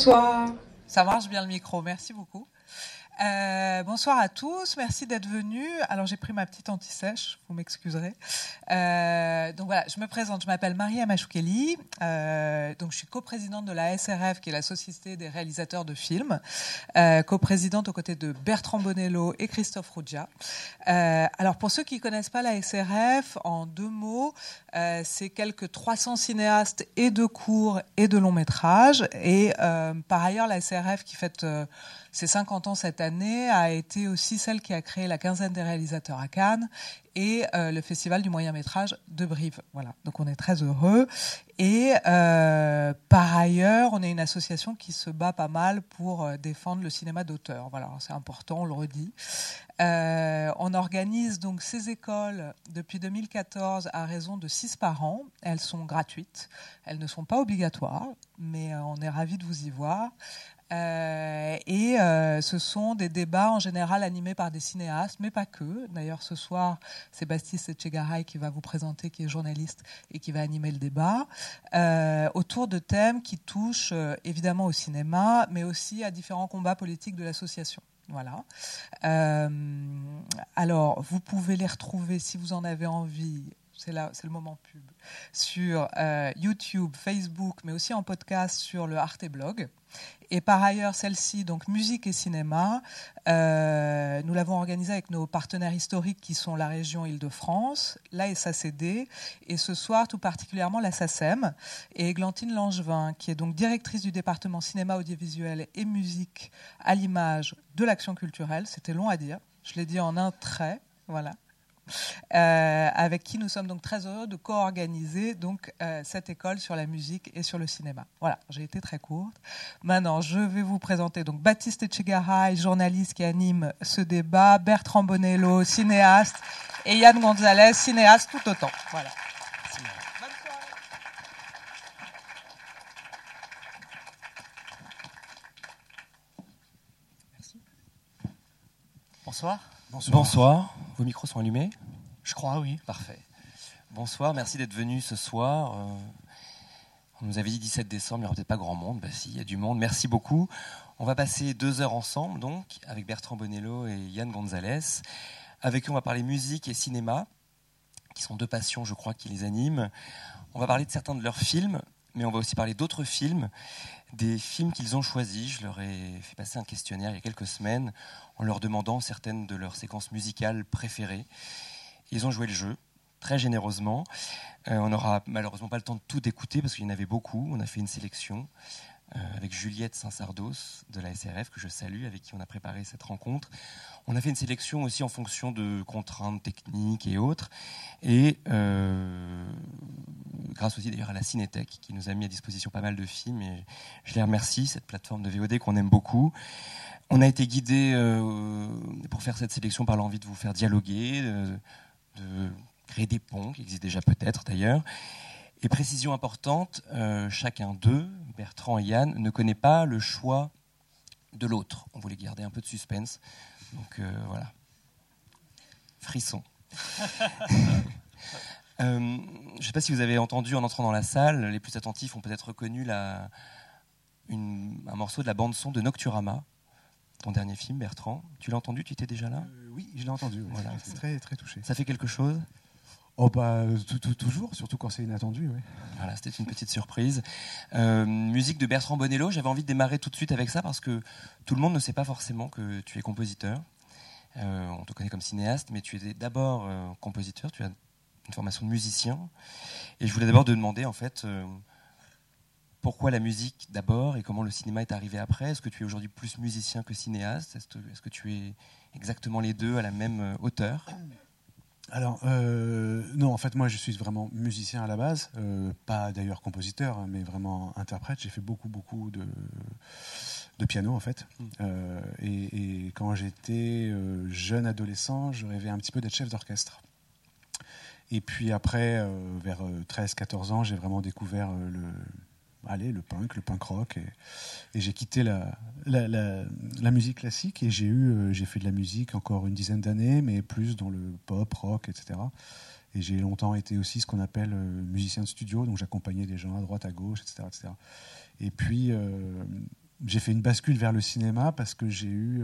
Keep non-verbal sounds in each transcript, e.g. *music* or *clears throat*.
Bonsoir. Ça marche bien le micro, merci beaucoup. Euh, bonsoir à tous, merci d'être venus. Alors j'ai pris ma petite anti-sèche, vous m'excuserez. Euh, donc voilà, je me présente, je m'appelle Maria Machoukeli, euh, donc je suis coprésidente de la SRF, qui est la Société des réalisateurs de films, euh, coprésidente aux côtés de Bertrand Bonello et Christophe Ruggia. Euh, alors pour ceux qui ne connaissent pas la SRF, en deux mots, euh, c'est quelques 300 cinéastes et de courts et de longs métrages. Et par ailleurs, la SRF qui fait ses 50 ans cette année, a été aussi celle qui a créé la quinzaine des réalisateurs à Cannes et euh, le festival du moyen métrage de Brive. Voilà, donc on est très heureux. Et euh, par ailleurs, on est une association qui se bat pas mal pour euh, défendre le cinéma d'auteur. C'est important, on le redit. On organise donc ces écoles depuis 2014 à raison de 6 par an. Elles sont gratuites, elles ne sont pas obligatoires, mais on est ravis de vous y voir. Euh, et euh, ce sont des débats en général animés par des cinéastes, mais pas que. D'ailleurs, ce soir, c'est Baptiste Etchegaray qui va vous présenter, qui est journaliste et qui va animer le débat, euh, autour de thèmes qui touchent évidemment au cinéma, mais aussi à différents combats politiques de l'association. Voilà. Alors, vous pouvez les retrouver si vous en avez envie. C'est le moment pub sur euh, YouTube, Facebook, mais aussi en podcast sur le Arte Blog. Et par ailleurs, celle-ci, donc musique et cinéma, euh, nous l'avons organisée avec nos partenaires historiques qui sont la région Île-de-France, la SACD, et ce soir tout particulièrement la SACEM, et Églantine Langevin, qui est donc directrice du département cinéma, audiovisuel et musique à l'image de l'action culturelle. C'était long à dire, je l'ai dit en un trait, voilà. Euh, avec qui nous sommes donc très heureux de co-organiser donc euh, cette école sur la musique et sur le cinéma. Voilà, j'ai été très courte. Maintenant, je vais vous présenter donc Baptiste Echegaray, journaliste qui anime ce débat, Bertrand Bonello, cinéaste, et Yann Gonzalez, cinéaste tout autant. Voilà. Bonne soirée. Bonsoir. Bonsoir. Vos micros sont allumés Je crois, oui. Parfait. Bonsoir, merci d'être venu ce soir. Euh, on nous avait dit 17 décembre, il n'y aura peut-être pas grand monde. Bah si, il y a du monde. Merci beaucoup. On va passer deux heures ensemble, donc, avec Bertrand Bonello et Yann Gonzalez. Avec eux, on va parler musique et cinéma, qui sont deux passions, je crois, qui les animent. On va parler de certains de leurs films, mais on va aussi parler d'autres films, des films qu'ils ont choisis. Je leur ai fait passer un questionnaire il y a quelques semaines en leur demandant certaines de leurs séquences musicales préférées. Ils ont joué le jeu très généreusement. Euh, on n'aura malheureusement pas le temps de tout écouter parce qu'il y en avait beaucoup. On a fait une sélection avec Juliette Saint-Sardos de la SRF, que je salue, avec qui on a préparé cette rencontre. On a fait une sélection aussi en fonction de contraintes techniques et autres. Et euh, grâce aussi d'ailleurs à la Cinétech, qui nous a mis à disposition pas mal de films. Et je les remercie, cette plateforme de VOD qu'on aime beaucoup. On a été guidé euh, pour faire cette sélection par l'envie de vous faire dialoguer, de créer des ponts, qui existent déjà peut-être d'ailleurs. Et précision importante, euh, chacun d'eux, Bertrand et Yann, ne connaît pas le choix de l'autre. On voulait garder un peu de suspense. Donc euh, voilà. Frisson. *laughs* Euh, je ne sais pas si vous avez entendu en entrant dans la salle, les plus attentifs ont peut-être reconnu la, une- un morceau de la bande-son de Nocturama, ton dernier film, Bertrand. Tu l'as entendu? Tu étais déjà là? Oui, je l'ai entendu. Voilà, c'est- très, très touché. Ça fait quelque chose? Oh, bah, tout- toujours, surtout quand c'est inattendu. Voilà, c'était une petite surprise. Euh, musique de Bertrand Bonello, j'avais envie de démarrer tout de suite avec ça parce que tout le monde ne sait pas forcément que tu es compositeur. Euh, on te connaît comme cinéaste, mais tu étais d'abord euh, compositeur, tu as une formation de musicien. Et je voulais d'abord te demander en fait pourquoi la musique d'abord et comment le cinéma est arrivé après? Est-ce que tu es aujourd'hui plus musicien que cinéaste? Est-ce que, tu es exactement les deux à la même hauteur? Alors, euh, non, en fait, moi, je suis vraiment musicien à la base. euh, pas d'ailleurs compositeur, mais vraiment interprète. J'ai fait beaucoup, beaucoup de, de piano, en fait. Mm. Euh, et, et quand j'étais jeune adolescent, je rêvais un petit peu d'être chef d'orchestre. Et puis après, vers 13-14 ans, j'ai vraiment découvert le, allez, le punk, le punk rock. Et, j'ai quitté la, musique classique et j'ai eu, euh, j'ai fait de la musique encore une dizaine d'années, mais plus dans le pop, rock, etc. Et j'ai longtemps été aussi ce qu'on appelle euh, musicien de studio, donc j'accompagnais des gens à droite, à gauche, etc. etc. Et puis, euh, j'ai fait une bascule vers le cinéma parce que j'ai eu.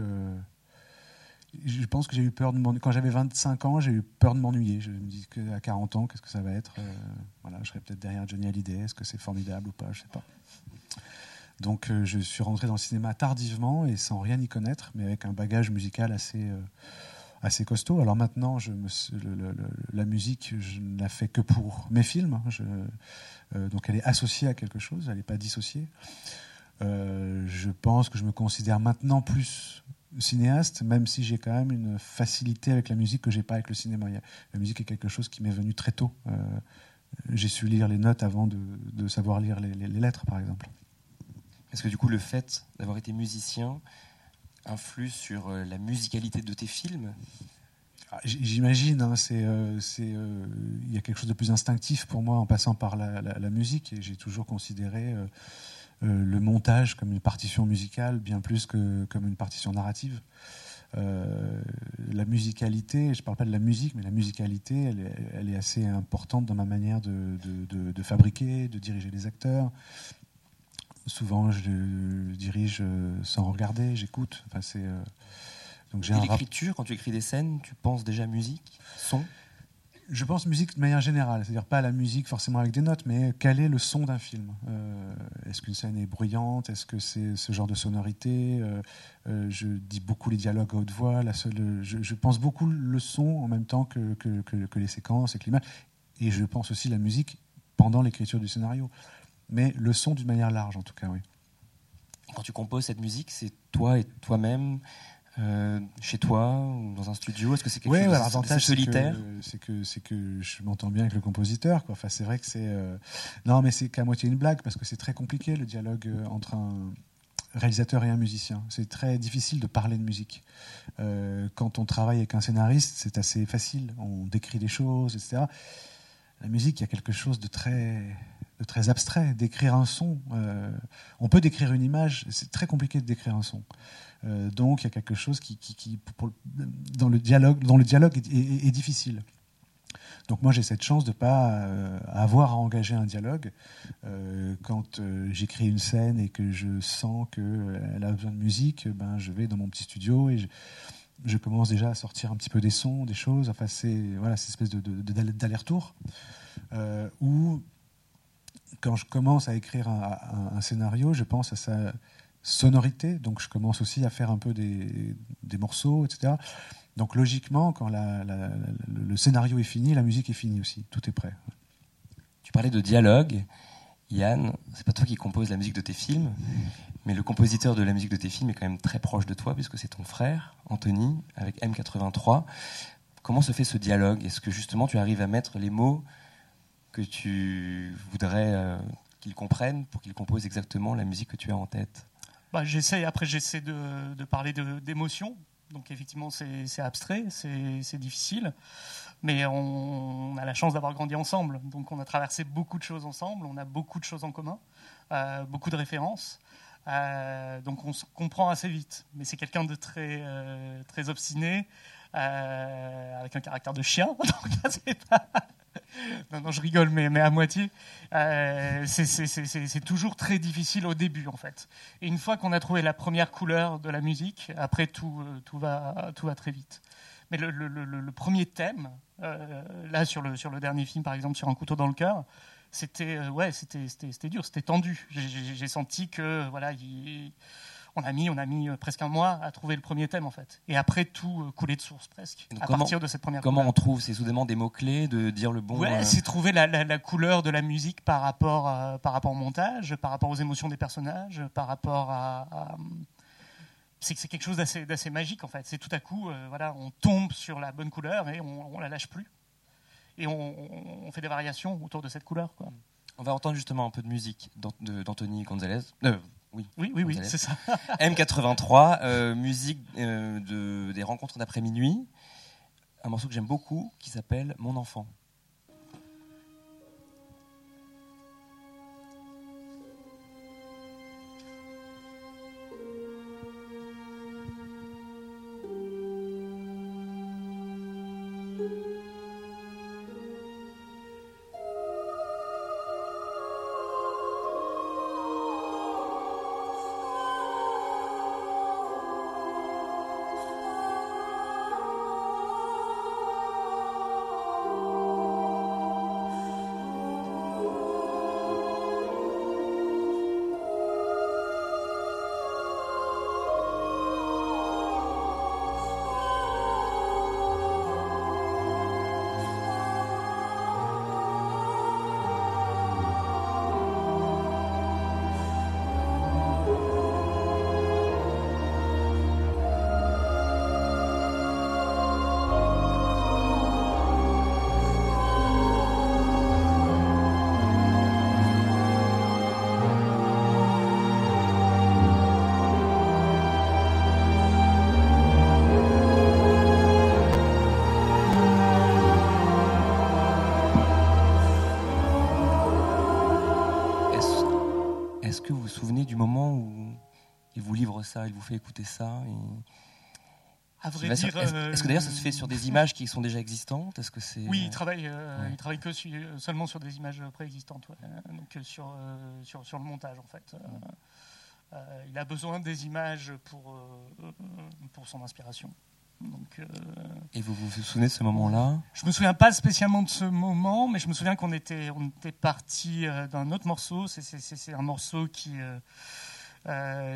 Je pense que j'ai eu peur de m'ennuyer. Quand j'avais 25 ans, j'ai eu peur de m'ennuyer. Je me dis qu'à 40 ans, qu'est-ce que ça va être Euh, Voilà, je serais peut-être derrière Johnny Hallyday. Est-ce que c'est formidable ou pas Je sais pas. Donc euh, je suis rentré dans le cinéma tardivement et sans rien y connaître, mais avec un bagage musical assez, euh, assez costaud. Alors maintenant, la musique, je ne la fais que pour mes films. Euh, donc elle est associée à quelque chose, elle n'est pas dissociée. Je pense que je me considère maintenant plus cinéaste, même si j'ai quand même une facilité avec la musique que j'ai pas avec le cinéma. La musique est quelque chose qui m'est venu très tôt. Euh, j'ai su lire les notes avant de, de savoir lire les- les- les lettres, par exemple. Est-ce que du coup le fait d'avoir été musicien influe sur euh, la musicalité de tes films? Ah, J'imagine, hein, c'est, euh, euh, il y a quelque chose de plus instinctif pour moi en passant par la, la- la musique et j'ai toujours considéré le montage comme une partition musicale bien plus que comme une partition narrative. Euh, la musicalité, je ne parle pas de la musique, mais la musicalité, elle est, elle est assez importante dans ma manière de, de- de- de fabriquer, de diriger les acteurs. Souvent, je dirige euh, sans regarder, j'écoute. Enfin, c'est, euh, donc j'ai un quand tu écris des scènes, tu penses déjà musique, son? Je pense musique de manière générale, c'est-à-dire pas la musique forcément avec des notes, mais quel est le son d'un film Euh, Est-ce qu'une scène est bruyante Est-ce que c'est ce genre de sonorité Euh, euh, Je dis beaucoup les dialogues à haute voix. La seule, je, pense beaucoup le son en même temps que, que, que- que les séquences et que l'image. Et je pense aussi la musique pendant l'écriture du scénario. Mais le son d'une manière large, en tout cas, oui. Quand tu composes cette musique, c'est toi et toi-même, euh, chez toi, ou dans un studio Est-ce que c'est quelque chose ouais, de- l'avantage, de c'est que- solitaire? c'est que, c'est que je m'entends bien avec le compositeur. Quoi. Enfin, c'est vrai que c'est. euh, Non, mais c'est qu'à moitié une blague parce que c'est très compliqué le dialogue euh, entre un réalisateur et un musicien. C'est très difficile de parler de musique. Euh, quand on travaille avec un scénariste, c'est assez facile. On décrit des choses, etc. La musique, il y a quelque chose de très, de très abstrait. D'écrire un son, on peut décrire une image, c'est très compliqué de décrire un son. Euh, donc il y a quelque chose qui, dans le dialogue, dont le dialogue est, difficile. Donc moi j'ai cette chance de pas euh, avoir à engager un dialogue Euh, quand j'écris une scène et que je sens qu'elle a besoin de musique. Ben je vais dans mon petit studio et je, commence déjà à sortir un petit peu des sons, des choses. Enfin c'est voilà cette espèce de, d'aller-retour où quand je commence à écrire un scénario, je pense à sa sonorité, donc je commence aussi à faire un peu des, des morceaux, etc. Donc logiquement, quand le, scénario est fini, la musique est finie aussi, tout est prêt. Tu parlais de dialogue. Yann, c'est pas toi qui composes la musique de tes films, mais le compositeur de la musique de tes films est quand même très proche de toi, puisque c'est ton frère, Anthony, avec M83. Comment se fait ce dialogue? Est-ce que justement tu arrives à mettre les mots que tu voudrais euh, qu'ils comprennent pour qu'ils composent exactement la musique que tu as en tête? Bah, j'essaie, après j'essaie de, parler d'émotions. Donc effectivement c'est abstrait, c'est difficile. Mais on, a la chance d'avoir grandi ensemble. Donc on a traversé beaucoup de choses ensemble, on a beaucoup de choses en commun, euh, beaucoup de références. Euh, donc on se comprend assez vite. Mais c'est quelqu'un de très, euh, très obstiné, avec un caractère de chien. *laughs* Donc c'est pas... *laughs* Non, je rigole, mais, à moitié. Euh, c'est- toujours très difficile au début, en fait. Et une fois qu'on a trouvé la première couleur de la musique, après tout, euh, tout, va, très vite. Mais le, premier thème, euh, là sur le, dernier film, par exemple, sur Un couteau dans le cœur, c'était ouais, dur, c'était tendu. J'ai- senti que voilà, il- on a mis on a mis euh, presque un mois à trouver le premier thème en fait. Et après tout euh, coulait de source presque donc à comment- partir de cette première. Comment couleur. on trouve C'est soudainement des mots-clés, de dire le bon. Ouais, euh, c'est trouver la, la- la couleur de la musique par rapport, par rapport au montage, par rapport aux émotions des personnages, par rapport à. à- c'est quelque chose d'assez magique en fait. C'est tout à coup, euh, voilà, on tombe sur la bonne couleur et on, on la lâche plus. Et on, fait des variations autour de cette couleur. Quoi. On va entendre justement un peu de musique d'Anthony Gonzalez. Oui. Oui, oui, c'est ça. *laughs* M83, euh, musique euh, de, des rencontres d'après minuit. Un morceau que j'aime beaucoup qui s'appelle Mon enfant. Livre ça, il vous fait écouter ça est-ce, que d'ailleurs ça se fait sur des images qui sont déjà existantes? Est-ce que c'est Oui, il travaille, il travaille que seulement sur des images préexistantes, donc sur, sur, sur le montage en fait. il a besoin des images pour, pour son inspiration. Donc, Et vous vous souvenez de ce moment-là? Je me souviens pas spécialement de ce moment, mais je me souviens qu'on était, on était parti d'un autre morceau. C'est, un morceau qui, euh,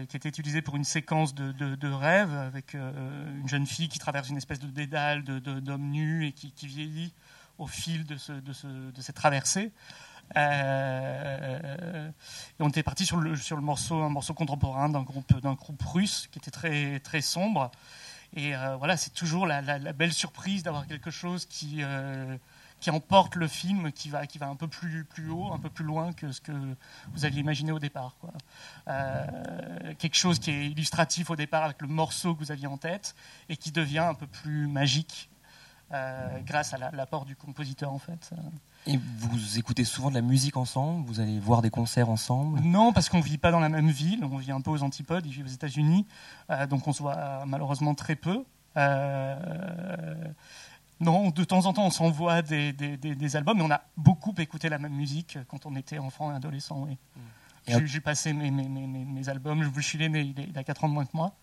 qui était utilisé pour une séquence de, de, rêve avec euh, une jeune fille qui traverse une espèce de dédale d'hommes nus et qui, vieillit au fil de, ce, de, cette traversée. Euh, et on était parti sur un morceau contemporain d'un groupe, russe qui était très, sombre. Et voilà, c'est toujours la, belle surprise d'avoir quelque chose qui, qui emporte le film, qui va, qui va un peu plus, plus haut, un peu plus loin que ce que vous aviez imaginé au départ. Quoi. Euh, quelque chose qui est illustratif au départ avec le morceau que vous aviez en tête et qui devient un peu plus magique euh, grâce à l'apport du compositeur en fait. Et vous écoutez souvent de la musique ensemble? Vous allez voir des concerts ensemble? Non, parce qu'on ne vit pas dans la même ville. On vit un peu aux antipodes. Il vit aux États-Unis. Euh, donc on se voit malheureusement très peu. Non, de temps en temps, on s'envoie des, des, albums, mais on a beaucoup écouté la même musique quand on était enfant et adolescent. Oui. Mm. J'ai passé mes, mes, mes, mes, albums. Je suis né, il a 4 ans de moins que moi.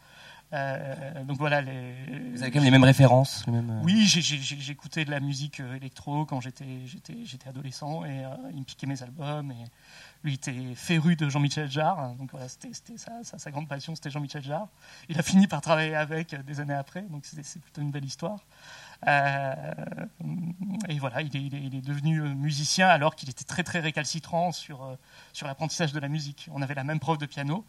Euh, donc voilà. Les... Vous avez quand même les mêmes références les mêmes... Euh, oui, j'écoutais de la musique euh, électro quand j'étais adolescent et il me piquait mes albums. Et lui était féru de Jean-Michel Jarre. Donc voilà, c'était sa, grande passion, c'était Jean-Michel Jarre. Il a fini par travailler avec des années après, donc c'est plutôt une belle histoire. Euh, et voilà, il est, devenu euh, musicien alors qu'il était très très récalcitrant sur, euh, sur l'apprentissage de la musique. On avait la même prof de piano.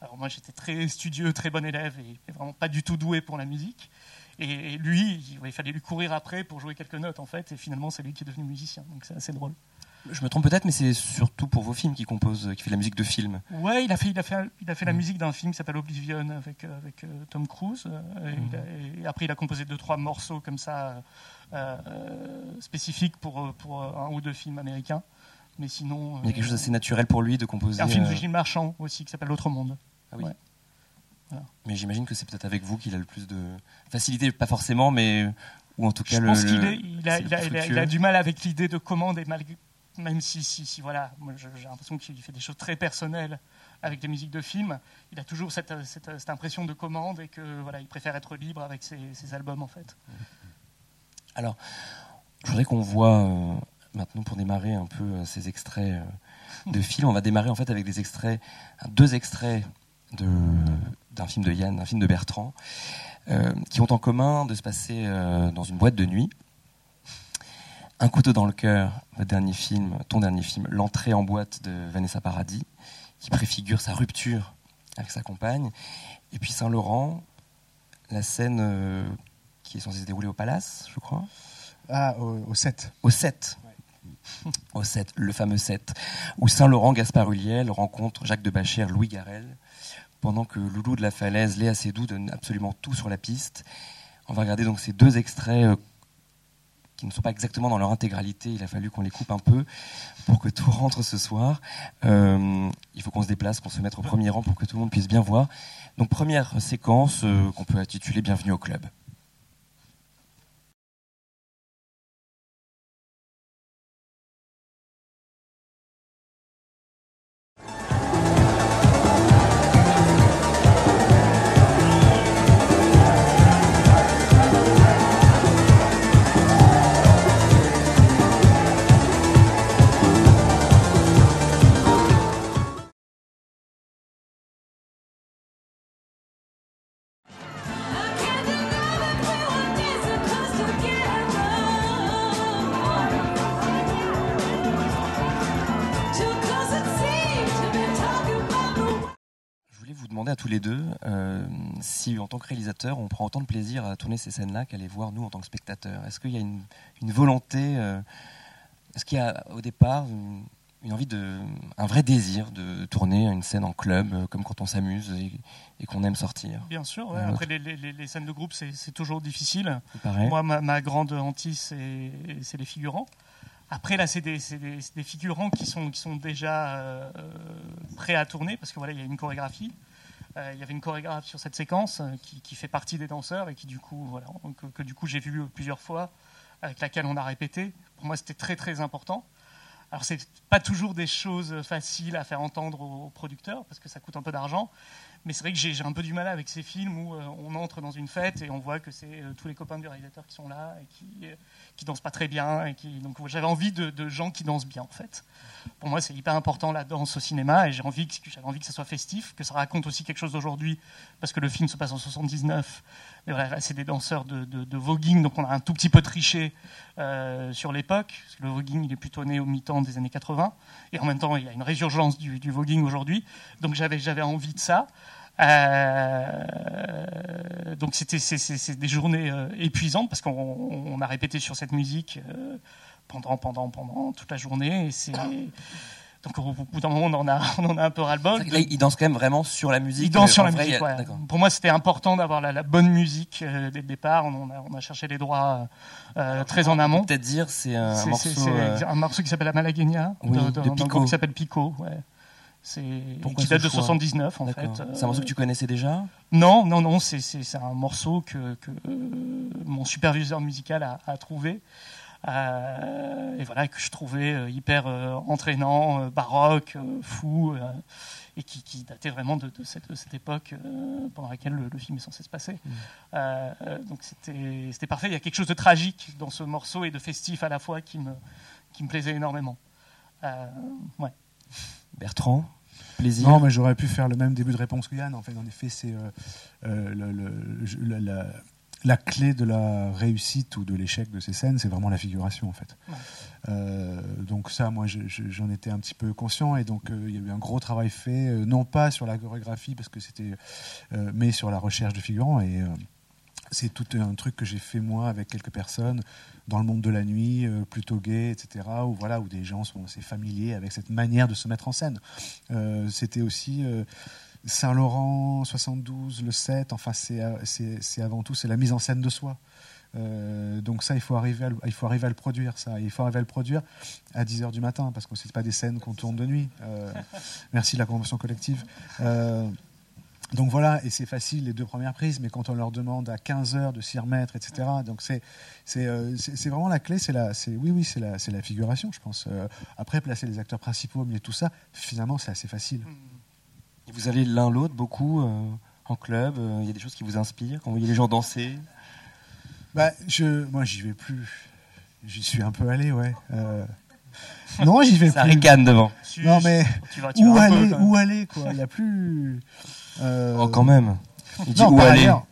Alors moi j'étais très studieux, très bon élève et, vraiment pas du tout doué pour la musique. Et, lui, il, fallait lui courir après pour jouer quelques notes en fait. Et finalement c'est lui qui est devenu musicien. Donc c'est assez drôle. Je me trompe peut-être, mais c'est surtout pour vos films qu'il compose, qui fait la musique de films. Ouais, il a fait, il a fait, il a fait la mm. musique d'un film qui s'appelle Oblivion avec, euh, avec euh, Tom Cruise. Euh, mm. et, après, il a composé deux trois morceaux comme ça spécifiques pour pour un ou deux films américains. Mais sinon, il y a quelque chose d'assez naturel pour lui de composer. Un film de Gilles Marchand aussi qui s'appelle L'autre monde. Ah oui. Mais j'imagine que c'est peut-être avec vous qu'il a le plus de facilité, pas forcément, mais ou en tout cas je pense qu'il il a, il, a, il a, du mal avec l'idée de commande et malgré même si, si, si voilà, j'ai l'impression qu'il fait des choses très personnelles avec des musiques de films, il a toujours cette, impression de commande et que voilà, il préfère être libre avec ses, albums en fait. *laughs* Alors, je voudrais qu'on voit euh, maintenant pour démarrer un peu euh, ces extraits euh, de films. On va démarrer en fait avec des extraits, deux extraits d'un film de Yann, un film de Bertrand, qui ont en commun de se passer dans une boîte de nuit un couteau dans le cœur, votre dernier film, ton dernier film, l'entrée en boîte de Vanessa Paradis, qui préfigure sa rupture avec sa compagne. Et puis Saint-Laurent, la scène euh, qui est censée se dérouler au Palace, je crois. Ah, au, 7. Au 7. Au 7, *laughs* le fameux 7, où Saint-Laurent, Gaspard Huliel rencontre Jacques de Bachère, Louis Garel, pendant que Loulou de la Falaise, Léa Seydoux donne absolument tout sur la piste. On va regarder donc ces deux extraits euh, ne sont pas exactement dans leur intégralité. Il a fallu qu'on les coupe un peu pour que tout rentre ce soir. Euh, il faut qu'on se déplace pour se mettre au premier rang pour que tout le monde puisse bien voir. Donc première séquence euh, qu'on peut intituler Bienvenue au club. Tous les deux euh, si, en tant que réalisateur, on prend autant de plaisir à tourner ces scènes-là qu'à les voir, nous, en tant que spectateurs. Est-ce qu'il y a une, volonté, euh, est-ce qu'il y a au départ une, envie de, un vrai désir de tourner une scène en club, euh, comme quand on s'amuse et, qu'on aime sortir? Bien sûr, après les, scènes de groupe, c'est toujours difficile. Moi, ma, ma, grande hantise, c'est les figurants. Après, là, c'est des, des, des, figurants qui sont, qui sont déjà euh, prêts à tourner, parce que voilà, il y a une chorégraphie. Euh, il y avait une chorégraphe sur cette séquence euh, qui, fait partie des danseurs et qui, du coup, voilà, que, que du coup, j'ai vu plusieurs fois, avec laquelle on a répété. Pour moi, c'était très, très important. Alors, c'est pas toujours des choses faciles à faire entendre aux producteurs, parce que ça coûte un peu d'argent. Mais c'est vrai que j'ai un peu du mal avec ces films où euh, on entre dans une fête et on voit que c'est euh, tous les copains du réalisateur qui sont là et qui, euh, qui dansent pas très bien. Et qui, donc j'avais envie de, gens qui dansent bien en fait. Pour moi, c'est hyper important la danse au cinéma et j'ai envie j'avais envie que ça soit festif, que ça raconte aussi quelque chose d'aujourd'hui parce que le film se passe en 79. Mais voilà, c'est des danseurs de, de, voguing, donc on a un tout petit peu triché sur l'époque. Le voguing, il est plutôt né au mi-temps des années 80 et en même temps, il y a une résurgence du, du voguing aujourd'hui. Donc j'avais j'avais envie de ça. Euh, donc c'était c'est des journées euh, épuisantes parce qu'on a répété sur cette musique euh, pendant pendant pendant toute la journée et c'est donc au bout d'un moment on en a *laughs* on en a un peu ras le bol. Là, il danse quand même vraiment sur la musique. Il danse sur la vrai, musique. Ouais. Pour moi c'était important d'avoir la, la, bonne musique dès le départ. On a, on a cherché les droits très en amont. Peut-être dire c'est un morceau. C'est un morceau qui s'appelle la Malagueña, oui, de, de, de Pico. qui s'appelle Pico. Ouais. Qui date de 79 en fait. C'est un morceau que tu connaissais déjà Non, non, non. C'est un morceau que, que euh, mon superviseur musical a, a trouvé. Euh, et voilà que je trouvais euh, hyper euh, entraînant, baroque, fou, et qui, qui, datait vraiment de, de, cette, de cette, époque pendant laquelle le, le, film est censé se passer. Mmh. donc c'était parfait. Il y a quelque chose de tragique dans ce morceau et de festif à la fois qui me, qui me plaisait énormément. ouais. Bertrand Plaisir. Non, mais j'aurais pu faire le même début de réponse que Yann. En fait, en effet, c'est euh, euh, le, le, la, la, clé de la réussite ou de l'échec de ces scènes, c'est vraiment la figuration, en fait. Ouais. Euh, donc ça, moi, j'en étais un petit peu conscient, et donc il y a eu un gros travail fait, non pas sur la chorégraphie, parce que c'était, mais sur la recherche de figurants et c'est tout un truc que j'ai fait moi avec quelques personnes dans le monde de la nuit, euh, plutôt gay, etc., où, voilà, où des gens sont assez familiers avec cette manière de se mettre en scène. Euh, C'était aussi euh, Saint-Laurent 72, le 7, enfin c'est avant tout c'est la mise en scène de soi. Donc ça, il faut, arriver à il faut arriver à le produire, ça. Il faut arriver à le produire à 10h du matin, parce que ce pas des scènes qu'on tourne de nuit. Merci la convention collective. Donc voilà, et c'est facile les deux premières prises, mais quand on leur demande à 15 heures de s'y remettre, etc. Donc c'est c'est euh, vraiment la clé, c'est la c'est oui oui c'est la c'est la figuration, je pense. Euh, après placer les acteurs principaux, mais tout ça, finalement c'est assez facile. Et vous allez l'un l'autre beaucoup euh, en club. Il y a des choses qui vous inspirent quand vous voyez les gens danser? Bah je moi j'y vais plus. J'y suis un peu allé, ouais. Non, j'y vais ça plus. Ça ricane devant. Non mais tu vas, tu où vas aller peu, où aller quoi. Il y a plus. *laughs* Euh... Oh, quand même. Il dit non, où par aller ailleurs,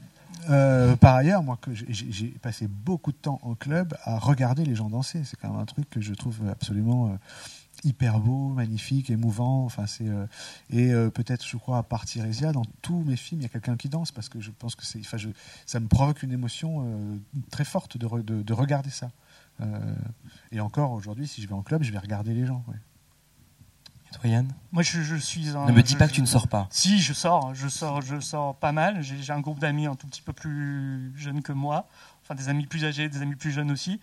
euh, par ailleurs, moi, que j'ai passé beaucoup de temps en club à regarder les gens danser. C'est quand même un truc que je trouve absolument euh, hyper beau, magnifique, émouvant. Enfin, c'est euh, et peut-être, je crois, à part Irésia, dans tous mes films, il y a quelqu'un qui danse parce que je pense que c'est, enfin, je, ça me provoque une émotion très forte de, re, de, de, regarder ça. et encore aujourd'hui, si je vais en club, je vais regarder les gens. Ouais. Yann Moi, je, je, suis un. Ne me dis je, pas que tu ne sors pas. Si, je sors, je sors, je sors pas mal. J'ai un groupe d'amis un tout petit peu plus jeunes que moi, enfin des amis plus âgés, des amis plus jeunes aussi.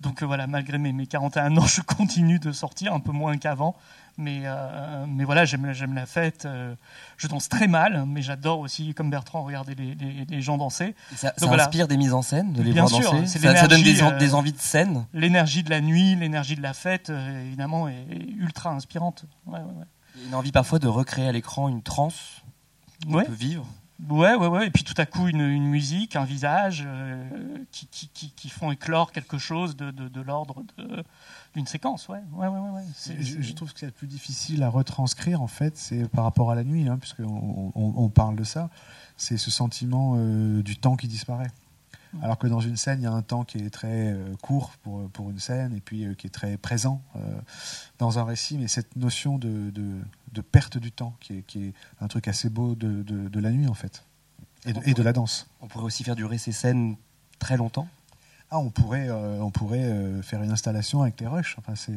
Donc euh, voilà, malgré mes, mes 41 ans, *laughs* je continue de sortir, un peu moins qu'avant. Mais, euh, mais voilà, j'aime la fête. Euh, je danse très mal, mais j'adore aussi, comme Bertrand, regarder les, les, les gens danser. Et ça, ça voilà. inspire des mises en scène, de les Bien voir sûr, danser ça, ça, donne des, des, envies de scène L'énergie de la nuit, l'énergie de la fête, évidemment, est, est ultra inspirante. Ouais, ouais, ouais. Il y a une envie parfois de recréer à l'écran une transe qu'on peut vivre. Ouais, ouais, ouais. Et puis tout à coup, une, une musique, un visage euh, qui, qui, qui, qui, font éclore quelque chose de, de, de l'ordre d'une séquence. Ouais, ouais, ouais. ouais. Je, je, trouve que c'est le plus difficile à retranscrire, en fait, c'est par rapport à la nuit, hein, puisqu'on on, on parle de ça. C'est ce sentiment euh, du temps qui disparaît. Alors que dans une scène, il y a un temps qui est très euh, court pour, pour une scène et puis euh, qui est très présent euh, dans un récit. Mais cette notion de, de, de perte du temps, qui est, qui est, un truc assez beau de, de, la nuit en fait, et de, pourrait, et de, la danse. On pourrait aussi faire durer ces scènes très longtemps? Ah, on pourrait, on pourrait faire une installation avec des rushs. Enfin, c'est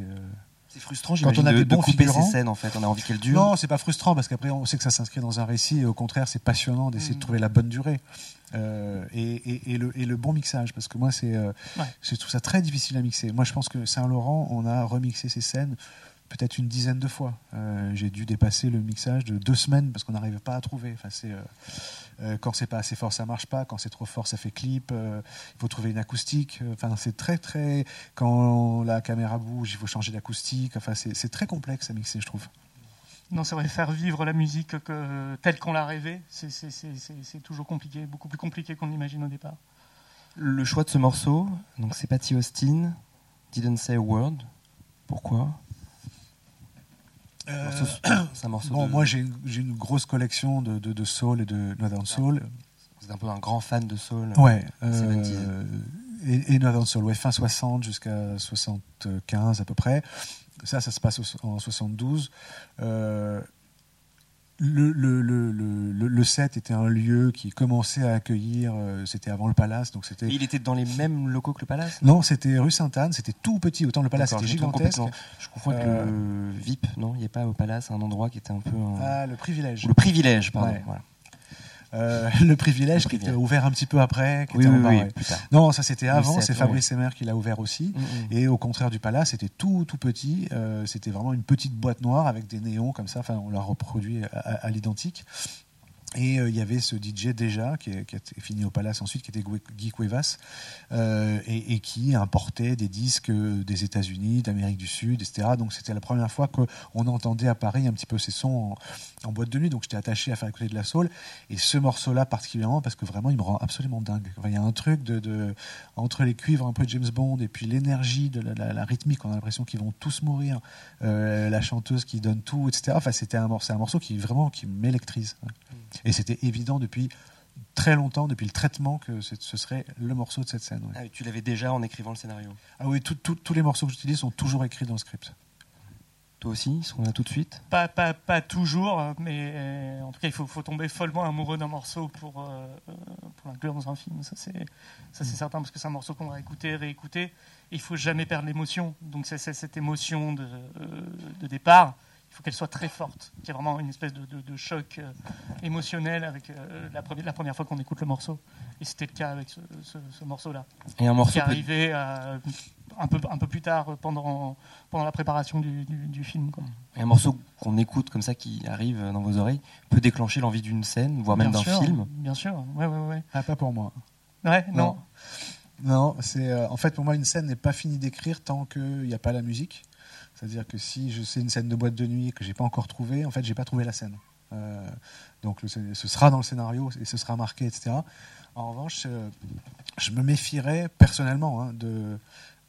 C'est frustrant, Quand on a de, des de couper ces scènes en fait. On a envie qu'elles durent. Non, c'est pas frustrant parce qu'après on sait que ça s'inscrit dans un récit et au contraire c'est passionnant d'essayer de Mm. trouver la bonne durée Euh, et, et- et le, et le bon mixage parce que moi c'est euh, Ouais. trouve ça très difficile à mixer. Moi je pense que Saint Laurent on a remixé ces scènes peut-être une dizaine de fois. Euh, J'ai dû dépasser le mixage de deux semaines parce qu'on n'arrivait pas à trouver. Enfin, c'est, euh, quand c'est pas assez fort, ça marche pas. Quand c'est trop fort, ça fait clip. Euh, il faut trouver une acoustique. Euh, Enfin, c'est très très. Quand la caméra bouge, il faut changer d'acoustique. Enfin, c'est c'est très complexe à mixer, je trouve. Non, c'est vrai, faire vivre la musique que, telle qu'on l'a rêvée, c'est- c'est c'est- c'est- c'est toujours compliqué, beaucoup plus compliqué qu'on l'imagine au départ. Le choix de ce morceau, donc c'est Patty Austin, Didn't Say a Word. Pourquoi? Euh, Morceau- C'est un morceau bon, de- moi j'ai une, grosse collection de, de, de soul et de Northern Soul. Vous êtes un peu un grand fan de soul. Ouais. 70s. euh, et, et Northern Soul, ouais, fin 60 jusqu'à 75 à peu près. Ça, ça se passe en 72. Euh, le, le, le, le, le- le set était un lieu qui commençait à accueillir, euh, c'était avant le Palace, donc c'était... Il était dans les mêmes locaux que le Palace? Non, c'était rue Sainte-Anne, c'était tout petit, autant le Palace était gigantesque. Je confonds avec le VIP, non? Il n'y a pas au Palace un endroit qui était un peu. un- Ah, le privilège. Le privilège, pardon. Ouais. voilà. Euh, le privilège Le qui était ouvert un petit peu après, qui Oui, était oui, oui, ouais. plus tard. Non, ça c'était avant, c'est. Fabrice Semer qui l'a ouvert aussi. Mm, mm. Et au contraire du Palace, c'était tout tout petit. euh, c'était vraiment une petite boîte noire avec des néons comme ça. Enfin, on l'a reproduit à, à- à l'identique. Et euh, il y avait ce DJ déjà, qui, est- qui fini au Palace ensuite, qui était Guy Cuevas, euh, et, qui importait des disques des États-Unis, d'Amérique du Sud, etc. Donc c'était la première fois qu'on entendait à Paris un petit peu ces sons en, boîte de nuit. Donc j'étais attaché à faire écouter de la soul. Et ce morceau-là particulièrement, parce que vraiment il me rend absolument dingue. Il y a un truc de, entre les cuivres un peu de James Bond et puis l'énergie de la, la- rythmique, on a l'impression qu'ils vont tous mourir. Euh, la chanteuse qui donne tout, etc. Enfin, c'était un morceau, un morceau qui vraiment qui m'électrise. Et c'était évident depuis très longtemps, depuis le traitement, que ce serait le morceau de cette scène. ouais. Ah, tu l'avais déjà en écrivant le scénario. Ah oui, tout- tout- tous les morceaux que j'utilise sont toujours écrits dans le script. Toi aussi, ils sont là tout de suite? Pas, pas, pas toujours, euh, mais euh, en tout cas, il faut, faut tomber follement amoureux d'un morceau pour, euh, pour l'inclure dans un film. Ça, c'est c'est certain, parce que c'est un morceau qu'on va écouter, réécouter. Et il faut jamais perdre l'émotion. Donc, c'est c'est cette émotion de, euh, de départ. Il faut qu'elle soit très forte, qu'il y ait vraiment une espèce de, de- de choc euh, émotionnel avec euh, la, première, la première fois qu'on écoute le morceau. Et c'était le cas avec ce, ce- ce morceau-là, Et un qui morceau. est peut- arrivé euh, un, peu, un peu plus tard pendant, pendant la préparation du, du- du film. Quoi. Et un morceau qu'on écoute comme ça, qui arrive dans vos oreilles, peut déclencher l'envie d'une scène, voire même d'un film. Bien sûr, ouais, ouais, ouais. Ah, pas pour moi. Ouais, non. Non. Non, c'est euh, en fait pour moi une scène n'est pas finie d'écrire tant qu'il n'y a pas la musique. C'est-à-dire que si je sais une scène de boîte de nuit que j'ai pas encore trouvée, en fait j'ai pas trouvé la scène. Euh, donc le- ce sera dans le scénario et ce sera marqué, etc. En revanche, euh, je me méfierais personnellement hein, de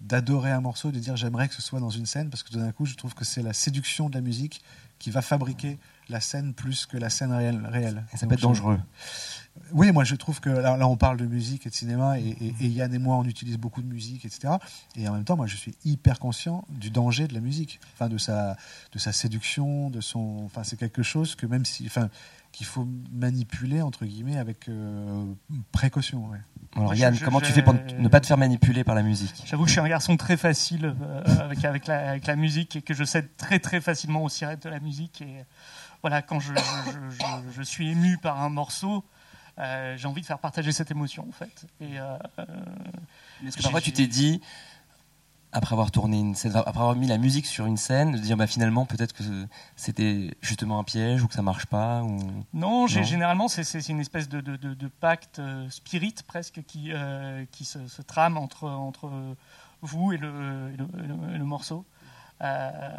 d'adorer un morceau, de dire j'aimerais que ce soit dans une scène, parce que tout d'un coup je trouve que c'est la séduction de la musique qui va fabriquer la scène plus que la scène réelle. réelle. Et ça peut être je- dangereux. Oui, moi je trouve que là, là, on parle de musique et de cinéma et, et- et Yann et moi on utilise beaucoup de musique, etc. Et en même temps, moi je suis hyper conscient du danger de la musique, enfin de sa de sa séduction, de son, enfin c'est quelque chose que même si, enfin qu'il faut manipuler entre guillemets avec euh, précaution. ouais. Alors Yann, je- comment tu fais pour ne pas te faire manipuler par la musique? J'avoue que je suis un garçon très facile euh, avec, avec, la, avec la musique et que je cède très très facilement aux sirettes de la musique. Et voilà, quand je, je- je- je suis ému par un morceau, euh, j'ai envie de faire partager cette émotion en fait. Et euh, euh, Est-ce que J'ai- parfois tu t'es dit, après avoir tourné une scène, après avoir mis la musique sur une scène, de dire bah finalement peut-être que c'était justement un piège ou que ça marche pas ou non, généralement c'est une espèce de, de- de- de pacte spirit presque qui, euh, qui se, se trame entre, entre vous et le, et le- et le- et le morceau. Euh,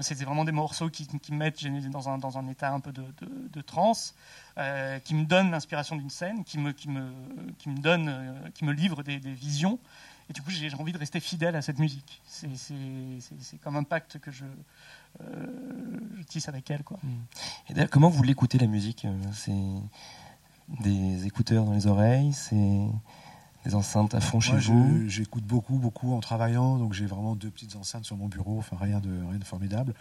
c'était vraiment des morceaux qui, me mettent dans un, état un peu de, de, transe, euh, qui me donnent l'inspiration d'une scène, qui me, qui me, qui me donne, euh, livre des, visions. Et du coup, j'ai envie de rester fidèle à cette musique. C'est- comme un pacte que je, euh, tisse avec elle. Et d'ailleurs, comment vous l'écoutez la musique? C'est des écouteurs dans les oreilles, c'est des enceintes à fond chez vous. j'écoute beaucoup, beaucoup en travaillant, donc j'ai vraiment deux petites enceintes sur mon bureau, enfin rien de rien de formidable.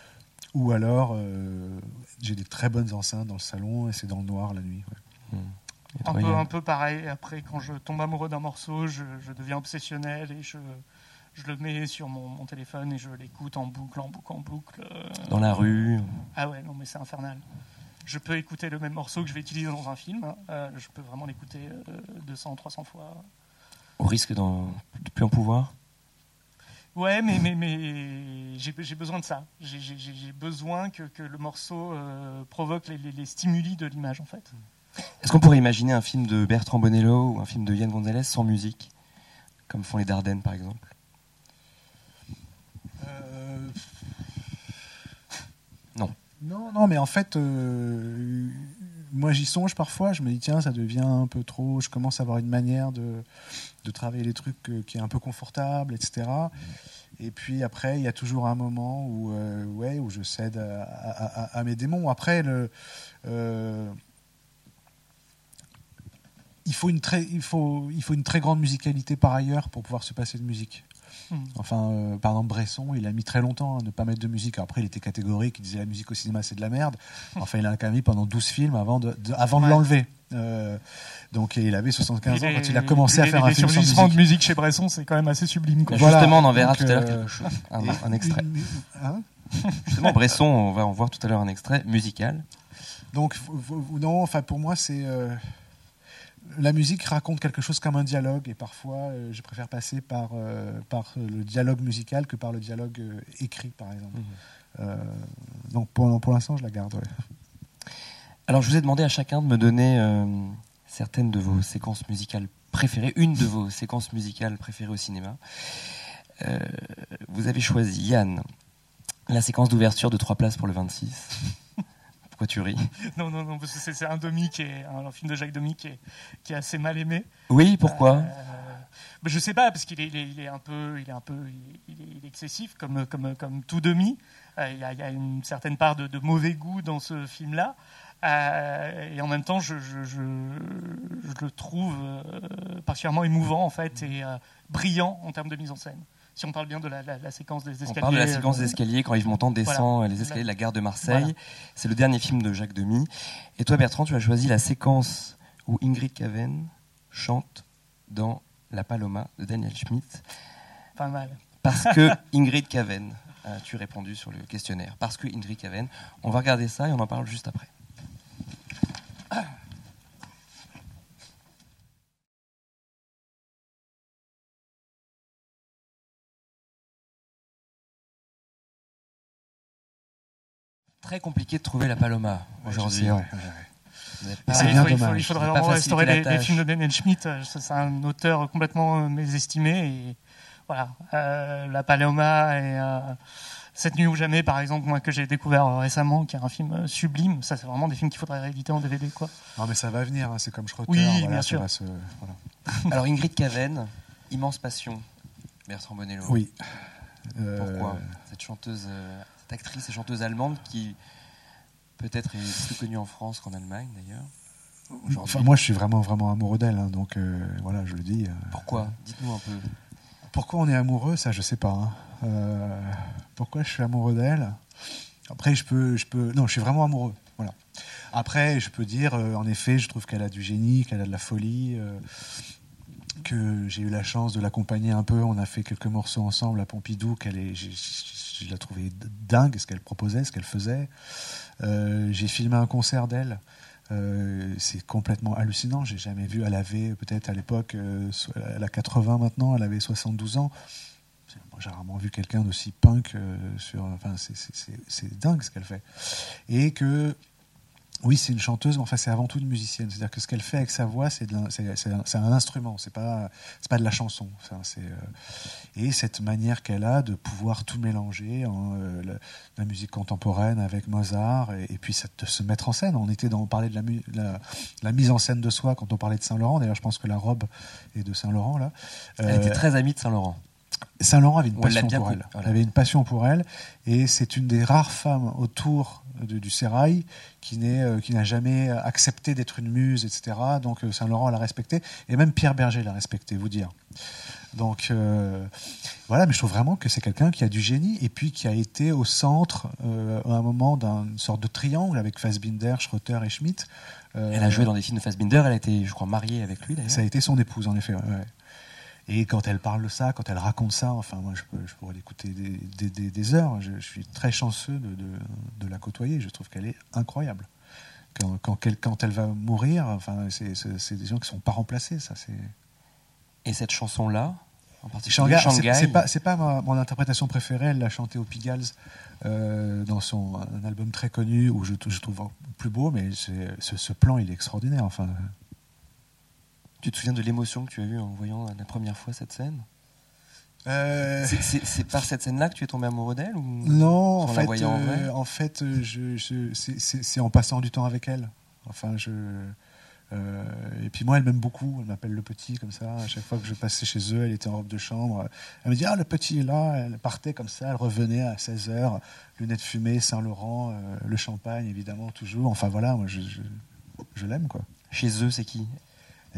Ou alors euh, j'ai des très bonnes enceintes dans le salon et c'est dans le noir la nuit. ouais. Et Un peu, un peu pareil. Après, quand je tombe amoureux d'un morceau, je, je deviens obsessionnel et je, je le mets sur mon, mon téléphone et je l'écoute en boucle, en boucle, en boucle. euh. Dans la rue. Ah ouais, non, mais c'est infernal. Je peux écouter le même morceau que je vais utiliser dans un film. euh, je peux vraiment l'écouter euh, 200, 300 fois. Au risque d'en- de plus en pouvoir? Ouais, mais, mais, mais j'ai j'ai besoin de ça. J'ai- J'ai j'ai besoin que, que le morceau euh, provoque les, les- les stimuli de l'image, en fait. Est-ce qu'on pourrait imaginer un film de Bertrand Bonello ou un film de Yann Gonzalez sans musique Comme font les Dardennes, par exemple? Euh, Non. Non, non, mais en fait, euh, moi j'y songe parfois, je me dis tiens, ça devient un peu trop, je commence à avoir une manière de, de travailler les trucs euh, qui est un peu confortable, etc. Et puis après, il y a toujours un moment où, euh, ouais, où je cède à, à- à- à mes démons. Après, le, euh, il, faut une très, il, faut, il faut une très grande musicalité par ailleurs pour pouvoir se passer de musique. Hmm. Enfin, euh, par exemple, Bresson, il a mis très longtemps à ne pas mettre de musique. Après, il était catégorique, il disait la musique au cinéma, c'est de la merde. Enfin, il a quand même mis pendant 12 films avant de, de- avant de Ouais. l'enlever. Euh, donc, il avait 75 ans quand il a commencé à faire les un film sans musique. de musique chez Bresson, c'est quand même assez sublime. Quoi. Voilà. Justement, on en verra Donc, tout à l'heure euh, quelque chose, un, Et un extrait. hein *laughs* Justement, Bresson, on va en voir tout à l'heure un extrait musical. Donc, non, enfin, pour moi, c'est. La musique raconte quelque chose comme un dialogue, et parfois, euh, je préfère passer par, euh, par le dialogue musical que par le dialogue euh, écrit, par exemple. Mhm. Donc, pour, pour l'instant, je la garde. ouais. *laughs* Alors, je vous ai demandé à chacun de me donner certaines de vos séquences musicales préférées, une de vos séquences musicales préférées au cinéma. Vous avez choisi, Yann, la séquence d'ouverture de 3 places pour le 26. Pourquoi tu ris? Non, non, non, parce que c'est un Demi qui est un, film de Jacques Demy qui est, qui est assez mal aimé. Oui, pourquoi? Euh, mais je sais pas parce qu'il est, il un peu, il est un peu, il est, il est excessif comme comme comme tout demi. Euh, Il y, a, il y a une certaine part de, de mauvais goût dans ce film-là. Euh, et en même temps, je, je, je, je le trouve particulièrement émouvant en fait et euh, brillant en termes de mise en scène. Si on parle bien de la, la- la séquence des On escaliers. parle de la séquence euh, des escaliers quand Yves Montand descend les escaliers de la gare de Marseille. Voilà. C'est le dernier film de Jacques Demy. Et toi, Bertrand, tu as choisi la séquence où Ingrid Caven chante dans La Paloma de Daniel Schmitt. Pas mal. Parce que *laughs* Ingrid Caven, as-tu répondu sur le questionnaire. Parce que Ingrid Caven. On va regarder ça et on en parle juste après. Très compliqué de trouver la Paloma aujourd'hui. Ouais, Ah, il, faut- il faut- dommage. il faudrait vraiment restaurer les, films de Daniel Schmidt. Euh, C'est un auteur complètement euh, mésestimé. Et voilà, Euh, La Paloma et euh, Cette nuit ou jamais, par exemple, moi que j'ai découvert récemment, qui est un film sublime. Ça, c'est vraiment des films qu'il faudrait rééditer en DVD, quoi. Non, mais ça va venir, hein, c'est comme Schroeter. Oui, voilà, bien sûr. va se- voilà. *laughs* Alors Ingrid Caven, immense passion. Bertrand Bonello. Oui. Euh, Pourquoi Cette chanteuse, cette actrice et chanteuse allemande qui peut-être est plus connue en France qu'en Allemagne d'ailleurs. Enfin, moi, je suis vraiment, vraiment amoureux d'elle, hein, donc euh, voilà, je le dis. euh. Pourquoi? Dites-nous un peu. Pourquoi on est amoureux, ça, je sais pas. hein. Euh, pourquoi je suis amoureux d'elle? Après, je peux, je peux. Non, je suis vraiment amoureux. Voilà. Après, je peux dire, en effet, je trouve qu'elle a du génie, qu'elle a de la folie, que j'ai eu la chance de l'accompagner un peu. On a fait quelques morceaux ensemble à Pompidou. Qu'elle est, je la trouvais dingue, ce qu'elle proposait, ce qu'elle faisait. Euh, j'ai filmé un concert d'elle. Euh, c'est complètement hallucinant. J'ai jamais vu. Elle avait peut-être à l'époque, euh, elle a 80 maintenant, elle avait 72 ans. J'ai rarement vu quelqu'un d'aussi punk sur. Enfin, c'est dingue ce qu'elle fait. Et que oui, c'est une chanteuse, mais enfin, c'est avant tout une musicienne. C'est-à-dire que ce qu'elle fait avec sa voix, c'est un, instrument, c'est pas, pas de la chanson. Enfin, euh, et cette manière qu'elle a de pouvoir tout mélanger, en, euh, la, la musique contemporaine avec Mozart, et, et puis ça- de se mettre en scène. On était dans, on parlait de la, mu- la, la mise en scène de soi quand on parlait de Saint-Laurent. D'ailleurs, je pense que la robe est de Saint-Laurent là. Elle Euh, était très amie de Saint-Laurent. Saint-Laurent avait une elle passion pour elle. voilà. Elle avait une passion pour elle, et c'est une des rares femmes autour de- du sérail qui n'est euh, qui n'a jamais accepté d'être une muse, etc. Donc euh, Saint-Laurent l'a respectée, et même Pierre Berger l'a respectée, vous dire. Donc euh, voilà, mais je trouve vraiment que c'est quelqu'un qui a du génie et puis qui a été au centre euh, à un moment d'une sorte de triangle avec Fassbinder, Schroeter et Schmitt. Euh, Elle a joué dans des films de Fassbinder. Elle a été, je crois, mariée avec lui d'ailleurs. ça a été son épouse, en effet. ouais. Et quand elle parle de ça, quand elle raconte ça, enfin, moi, je, peux- je pourrais l'écouter des, des- des- des heures. Je, je suis très chanceux de, de- de la côtoyer. Je trouve qu'elle est incroyable. Quand, quand, elle, quand elle va mourir, enfin, c'est des gens qui sont pas remplacés. Ça. Et cette chanson-là, Shanghai, c'est- Shanghai, c'est pas, c'est pas ma- mon interprétation préférée. Elle l'a chantée au Pigalle euh, dans son un album très connu où je, je trouve plus beau, mais ce, ce plan il est extraordinaire. Enfin, tu te souviens de l'émotion que tu as eue en voyant la première fois cette scène? Euh, C'est- par cette scène-là que tu es tombé amoureux d'elle ou... non, en la fait, voyant en vrai? euh, en fait, euh, je, je- c'est- en passant du temps avec elle. Enfin, je euh, et puis moi, elle m'aime beaucoup. Elle m'appelle le petit comme ça. À chaque fois que je passais chez eux, elle était en robe de chambre. Elle me dit ah le petit est là. Elle partait comme ça. Elle revenait à 16 h lunettes fumées, Saint Laurent, euh, le champagne évidemment toujours. Enfin voilà, moi je, je, je l'aime quoi. Chez eux, c'est qui?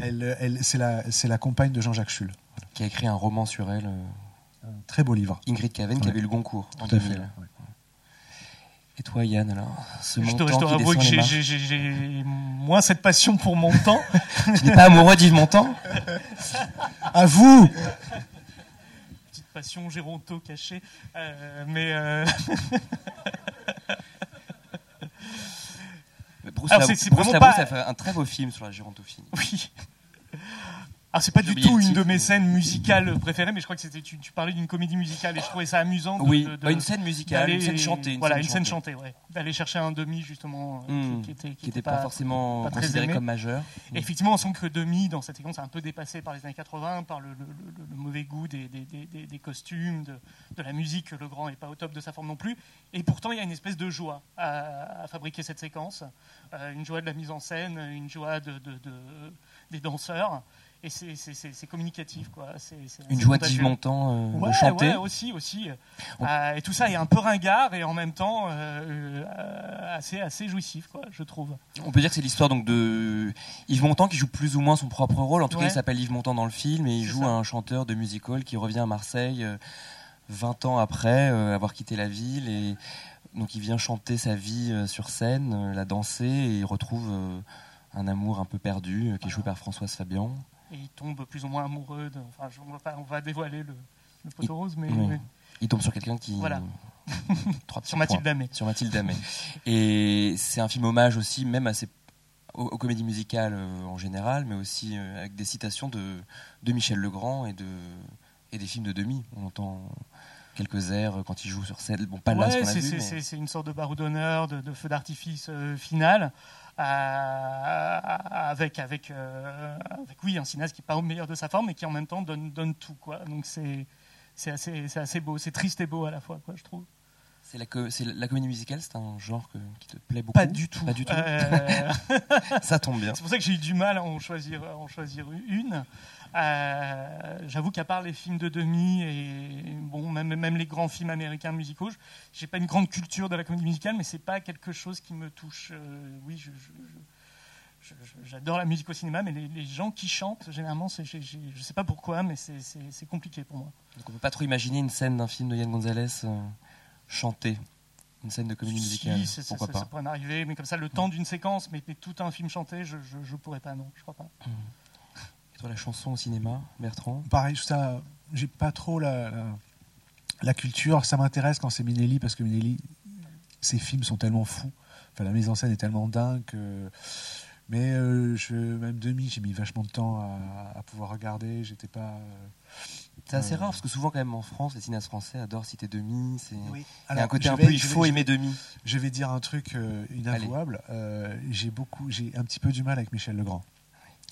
Elle, elle c'est la c'est la compagne de Jean-Jacques Schull. Qui a écrit un roman sur elle, euh, Un très beau livre. Ingrid Caven, qui avait eu le Goncourt en Tout à 2000. fait. ouais. Et toi, Yann, alors Ce Je dois, je que j'ai- moins cette passion pour mon temps. *laughs* Tu n'es pas amoureux d'Yves Montand? À vous. Petite passion géronto cachée. Euh, mais euh, *laughs* Bruce, Alors, Lavaux- c'est- c'est Bruce vraiment Lavaux, pas- ça fait un très beau film sur la gérontophilie. oui. Alors c'est pas du tout une de mes scènes musicales préférées, mais je crois que c'était tu, tu parlais d'une comédie musicale et je trouvais ça amusant. De, oui, de- de- une scène musicale, une scène chantée. voilà, scène une scène chantée. ouais. D'aller chercher un demi justement euh, Hmm, qui, qui était, qui qui n'était était pas, forcément pas considéré aimé. comme majeur. Et effectivement, on sent que demi dans cette séquence est un peu dépassé par les années 80, par le, le- le- le mauvais goût des, des- des- des- des costumes, de, la musique. Le grand n'est pas au top de sa forme non plus. Et pourtant, il y a une espèce de joie à, à fabriquer cette séquence, Euh, une joie de la mise en scène, une joie de- des danseurs. Et c'est- communicatif, quoi. Une joie contagieux. d'Yves Montand euh, Ouais, de chanter. ouais, aussi, aussi. On- Euh, et tout ça est un peu ringard et en même temps euh, euh, assez, assez jouissif, quoi, je trouve. On peut dire que c'est l'histoire donc de Yves Montand qui joue plus ou moins son propre rôle. En tout cas, il s'appelle Yves Montand dans le film et il joue ça. un chanteur de music hall qui revient à Marseille euh, 20 ans après avoir quitté la ville et donc il vient chanter sa vie sur scène, la danser et il retrouve un amour un peu perdu qui est joué par Françoise Fabian. Et il tombe plus ou moins amoureux. De, enfin, je- on, va pas, on va dévoiler le, le poteau rose, mais oui. Il tombe sur quelqu'un qui Voilà. *laughs* Sur Mathilde. Damé. sur Mathilde Damé. Et c'est un film hommage aussi, même à ces- aux, aux comédies musicales euh, en général, mais aussi euh, avec des citations de, de Michel Legrand et, de, et des films de Demi. On entend quelques airs quand il joue sur scène. Bon, pas là, ce Ouais, qu'on a vu, c'est- mais- une sorte de barreau d'honneur, de, de feu d'artifice euh, final, avec, avec, euh, avec oui, un cinéaste qui n'est pas au meilleur de sa forme, mais qui en même temps donne, donne tout. Quoi. Donc c'est assez, c'est assez beau, c'est triste et beau à la fois, quoi, je trouve. c'est la, la comédie musicale, c'est un genre que- qui te plaît beaucoup? Pas du tout. Pas du tout? Euh, *laughs* Ça tombe bien. C'est pour ça que j'ai eu du mal à en choisir, à en choisir une. Euh, J'avoue qu'à part les films de demi et bon, même, même les grands films américains musicaux, j'ai pas une grande culture de la comédie musicale, mais c'est pas quelque chose qui me touche. Euh, oui, je- je- je- je- je- j'adore la musique au cinéma, mais les, les gens qui chantent, généralement, je sais pas pourquoi, mais c'est- compliqué pour moi. Donc on peut pas trop imaginer une scène d'un film de Yann Gonzalez euh, chanter. Une scène de comédie Si, musicale. c'est- Pourquoi ça, pas? ça pourrait m'arriver, mais comme ça, le temps d'une séquence, mais, mais tout un film chanté, je, je pourrais pas, non, je crois pas. Et toi, la chanson au cinéma, Bertrand Pareil, ça, j'ai pas trop la, la, la culture. Ça m'intéresse quand c'est Minelli parce que Minelli, ses films sont tellement fous. Enfin, la mise en scène est tellement dingue. que- Mais euh, je, même demi, j'ai mis vachement de temps à, à pouvoir regarder. J'étais pas. euh, C'est assez euh, rare parce que souvent, quand même, en France, les cinéastes français adorent citer Demi. C'est... Il y a un côté un peu, il vais- faut aimer Demi. Je vais dire un truc inavouable. J'ai beaucoup, j'ai un petit peu du mal avec Michel Legrand.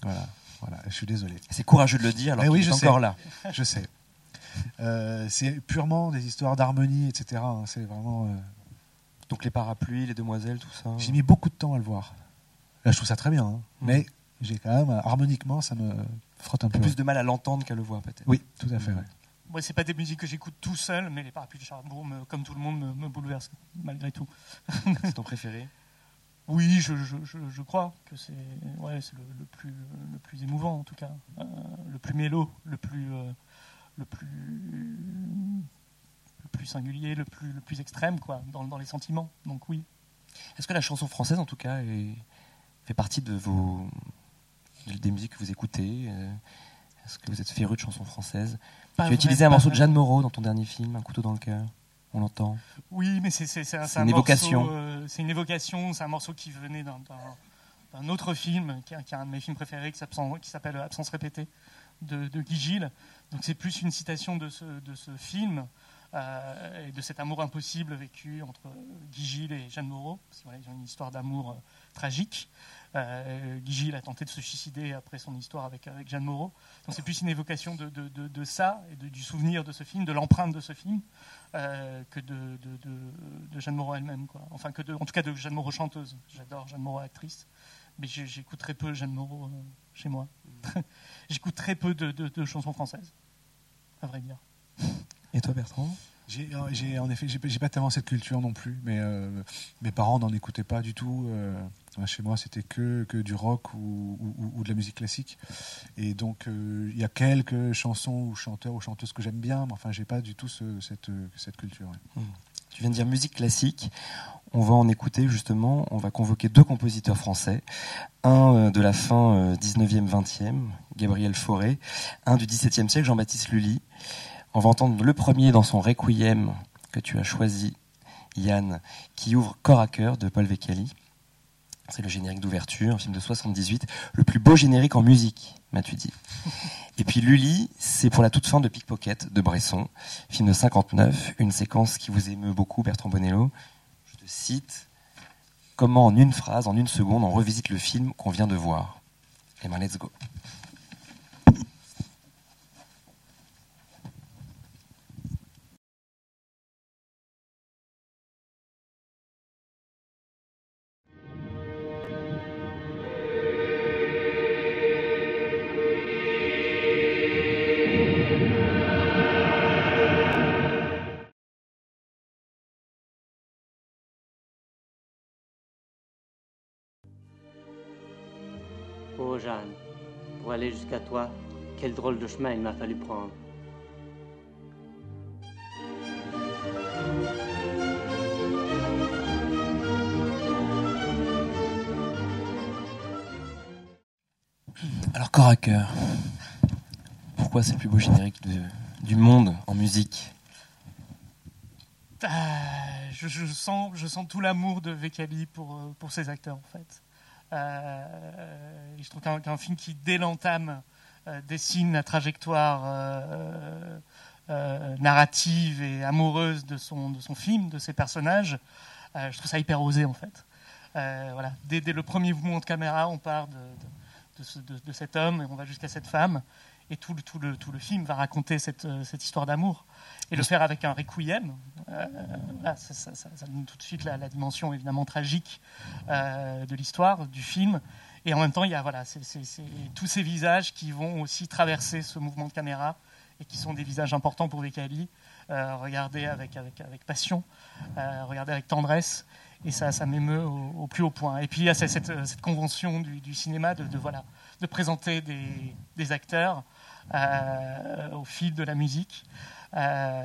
Voilà, voilà. Je suis désolé. C'est courageux de le dire alors qu'il oui, est je encore sais. là. *laughs* Je sais. Euh, c'est purement des histoires d'harmonie, etc. hein. C'est vraiment. euh, Donc les parapluies, les demoiselles, tout ça. J'ai mis beaucoup de temps à le voir. Là, je trouve ça très bien, hein. Mm. mais j'ai quand même harmoniquement, ça me frotte un peu. plus de mal à l'entendre qu'à le voir peut-être. Oui, tout à fait. ouais. Moi, c'est pas des musiques que j'écoute tout seul, mais les parapluies de Cherbourg, me- comme tout le monde, me, me bouleversent malgré tout. *laughs* C'est ton préféré? Oui, je, je, je, je crois que c'est ouais, le, le plus, le plus émouvant en tout cas, Euh, le plus mélo, le plus, euh, le plus, le plus singulier, le plus, le plus extrême quoi, dans, dans les sentiments. Donc oui. Est-ce que la chanson française, en tout cas, est- fait partie de vos des musiques que vous écoutez euh, Est-ce que vous êtes féru de chansons françaises? Pas Tu as utilisé un morceau de. Jeanne Moreau dans ton dernier film, Un couteau dans le cœur. On l'entend. Oui, mais c'est c'est- c'est un, C'est un une évocation. euh, c'est une évocation. C'est un morceau qui venait d'un- autre film, qui est, qui est un de mes films préférés, qui s'appelle Absence répétée de, de Guy Gilles. Donc c'est plus une citation de ce, de ce film euh, et de cet amour impossible vécu entre Guy Gilles et Jeanne Moreau. Parce que, voilà, ils ont une histoire d'amour euh, tragique. Euh, Gilles a tenté de se suicider après son histoire avec, avec Jeanne Moreau. Donc c'est plus une évocation de, de- de- de ça et du souvenir de ce film, de l'empreinte de ce film, euh, que de, Jeanne Moreau elle-même. quoi. Enfin, que de, en tout cas de Jeanne Moreau chanteuse. J'adore Jeanne Moreau actrice, mais j'écoute très peu Jeanne Moreau euh, chez moi. *laughs* j'écoute très peu de chansons françaises, à vrai dire. Et toi, Bertrand? J'ai, euh, j'ai- en effet, j'ai, pas- tellement cette culture non plus, mais euh, mes parents n'en écoutaient pas du tout. euh, chez moi, c'était que, que du rock ou, ou- ou de la musique classique. Et donc, euh, il y a quelques chansons ou chanteurs ou chanteuses que j'aime bien, mais enfin, j'ai pas du tout ce- cette, cette culture. ouais. Tu viens de dire musique classique. On va en écouter justement. On va convoquer deux compositeurs français. Un euh, de la fin euh, 19e, 20e, Gabriel Fauré. Un du 17e siècle, Jean-Baptiste Lully. On va entendre le premier dans son Requiem que tu as choisi, Yann, qui ouvre Corps à cœur de Paul Vecchiali. C'est le générique d'ouverture, un film de 78, le plus beau générique en musique, m'as-tu dit. Et puis Lully, c'est pour la toute fin de Pickpocket de Bresson, film de 59, une séquence qui vous émeut beaucoup, Bertrand Bonello. Je te cite Comment en une phrase, en une seconde, on revisite le film qu'on vient de voir Eh ben, let's go. Aller jusqu'à toi, quel drôle de chemin il m'a fallu prendre. Alors, corps à cœur. Pourquoi c'est le plus beau générique de- du monde en musique? Euh, je, je sens, je sens tout l'amour de Vecchiali pour, euh, pour ses acteurs, en fait. Euh, je trouve qu'un film qui, dès l'entame, euh, dessine la trajectoire euh, narrative et amoureuse de son, de son film, de ses personnages, je trouve ça hyper osé, en fait. Voilà. dès, dès le premier mouvement de caméra, on part de, de- de cet homme et on va jusqu'à cette femme. Et tout le, tout le, tout le film va raconter cette, euh, cette histoire d'amour. Et le faire avec un requiem, euh, ça, ça- ça- ça donne tout de suite la, la dimension évidemment tragique euh, de l'histoire, du film. Et en même temps, il y a voilà, tous ces visages qui vont aussi traverser ce mouvement de caméra et qui sont des visages importants pour Vecchiali. Euh, regardez avec, avec, avec passion, euh, regardez avec tendresse. Et ça, ça m'émeut au, au plus haut point. Et puis il y a cette, cette- convention du, du cinéma de, de, voilà, de présenter des, des acteurs au fil de la musique. Euh,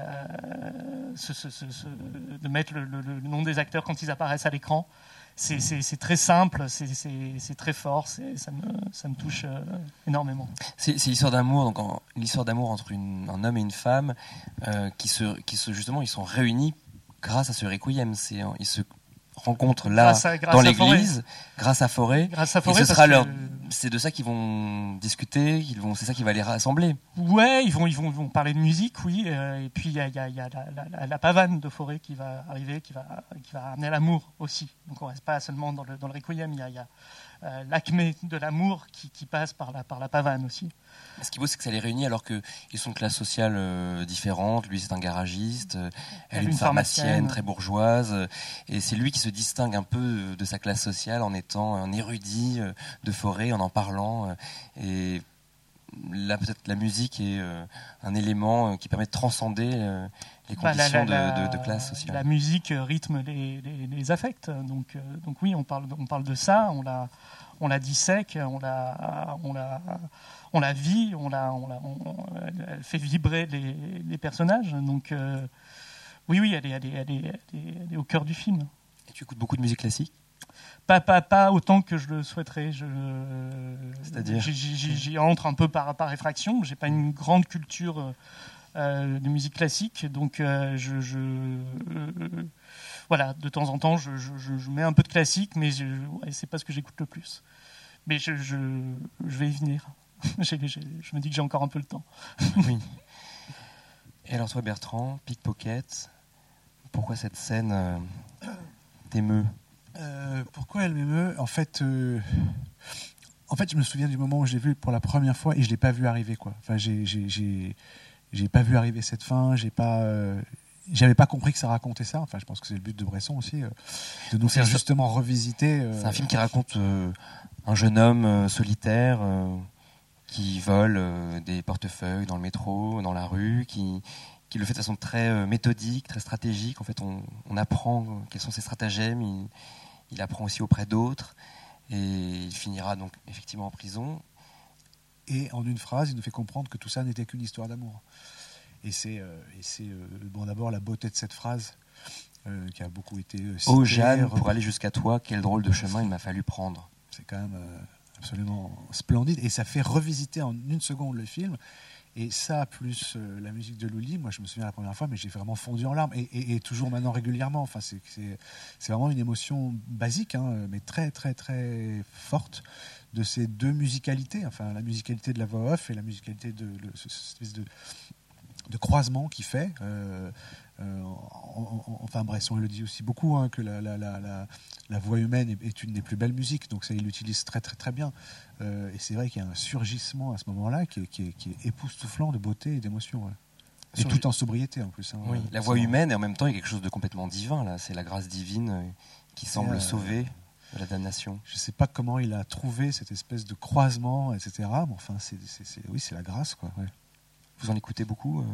de mettre le, nom des acteurs quand ils apparaissent à l'écran. C'est- très simple, c'est- très fort, ça me, touche euh, énormément. C'est l'histoire d'amour, donc l'histoire d'amour entre un homme et une femme euh, qui se, qui se justement ils sont réunis grâce à ce requiem. Rencontrent là Grâce à- grâce dans l'église, grâce à Forêt. Grâce à Et Forêt, ce sera que- leur, c'est de ça qu'ils vont discuter, qu'ils vont, c'est ça qui va les rassembler. Ouais, ils vont, ils vont, ils vont parler de musique, oui. euh, et puis il y a, il y a- il y a la, la- la- la pavane de forêt qui va arriver, qui va, qui va amener l'amour aussi. Donc on reste pas seulement dans le, dans le requiem, il y a, il y a, euh, l'acmé de l'amour qui, qui passe par la, par la pavane aussi. Ce qui est beau, c'est que ça les réunit alors qu'ils sont de classes sociales euh, différentes. Lui, c'est un garagiste, euh, elle, une une pharmacienne, pharmacienne. très bourgeoise. et c'est lui qui se distingue un peu de sa classe sociale en étant un érudit de forêt, en en parlant. et là, peut-être la musique est un élément qui permet de transcender les Bah, la- conditions la- de- la- de, de classe sociale. La musique euh, rythme les, les- les affects. Donc, euh, donc oui, on parle, on parle de ça, on la, on la dissèque, on la, on la, on la vit, on la, on la, on- elle fait vibrer les, les personnages. Donc euh, oui, oui, elle est, elle, est, elle, est, elle au cœur du film. Et tu écoutes beaucoup de musique classique? Pas, pas, pas autant que je le souhaiterais. Je, C'est-à-dire? j'y- entre un peu par, par effraction. J'ai pas une grande culture de musique classique, donc euh, je, je- euh, voilà, de temps en temps, je, je- je- je mets un peu de classique, mais je, ouais, c'est pas ce que j'écoute le plus. Mais je, je, je vais y venir. *laughs* Je me dis que j'ai encore un peu le temps. *laughs* Oui. Et alors toi Bertrand, Pickpocket, pourquoi cette scène euh, t'émeut Euh, pourquoi elle m'émeut? En fait, euh, en fait, je me souviens du moment où j'ai vu pour la première fois et je l'ai pas vu arriver quoi. Enfin, j'ai, j'ai, j'ai, j'ai pas vu arriver cette fin. J'ai pas, euh, j'avais pas compris que ça racontait ça. Enfin, je pense que c'est le but de Bresson aussi, euh, de nous faire justement revisiter. euh, C'est un film qui raconte un jeune homme solitaire qui vole des portefeuilles dans le métro, dans la rue, qui, qui le fait de façon très méthodique, très stratégique. En fait, on, on apprend quels sont ses stratagèmes, il, il apprend aussi auprès d'autres, et il finira donc effectivement en prison. Et en une phrase, il nous fait comprendre que tout ça n'était qu'une histoire d'amour. Et c'est, euh, et c'est euh, bon, d'abord la beauté de cette phrase euh, qui a beaucoup été citée, Oh Jeanne, pour aller jusqu'à toi, quel drôle de chemin il m'a fallu prendre. C'est quand même euh, absolument splendide et ça fait revisiter en une seconde le film. Et ça, plus euh, la musique de Lully, moi je me souviens la première fois, mais j'ai vraiment fondu en larmes et, toujours maintenant régulièrement. Enfin, c'est, vraiment une émotion basique, hein, mais très très très forte de ces deux musicalités. Enfin, la musicalité de la voix off et la musicalité de cette espèce de, de croisement qu'il fait. Euh, enfin, Bresson il le dit aussi beaucoup hein, que la, la, la, la, la voix humaine est, une des plus belles musiques, donc ça il l'utilise très très très bien. Euh, et c'est vrai qu'il y a un surgissement à ce moment-là qui est, qui est, qui est époustouflant de beauté et d'émotion. ouais. Et tout en sobriété en plus. hein, Oui, la voix humaine et en même temps il y a quelque chose de complètement divin là. C'est la grâce divine euh, qui semble euh, sauver de la damnation. Je sais pas comment il a trouvé cette espèce de croisement, etc. Mais enfin, c'est, oui, c'est la grâce, quoi. ouais. Vous en écoutez beaucoup euh,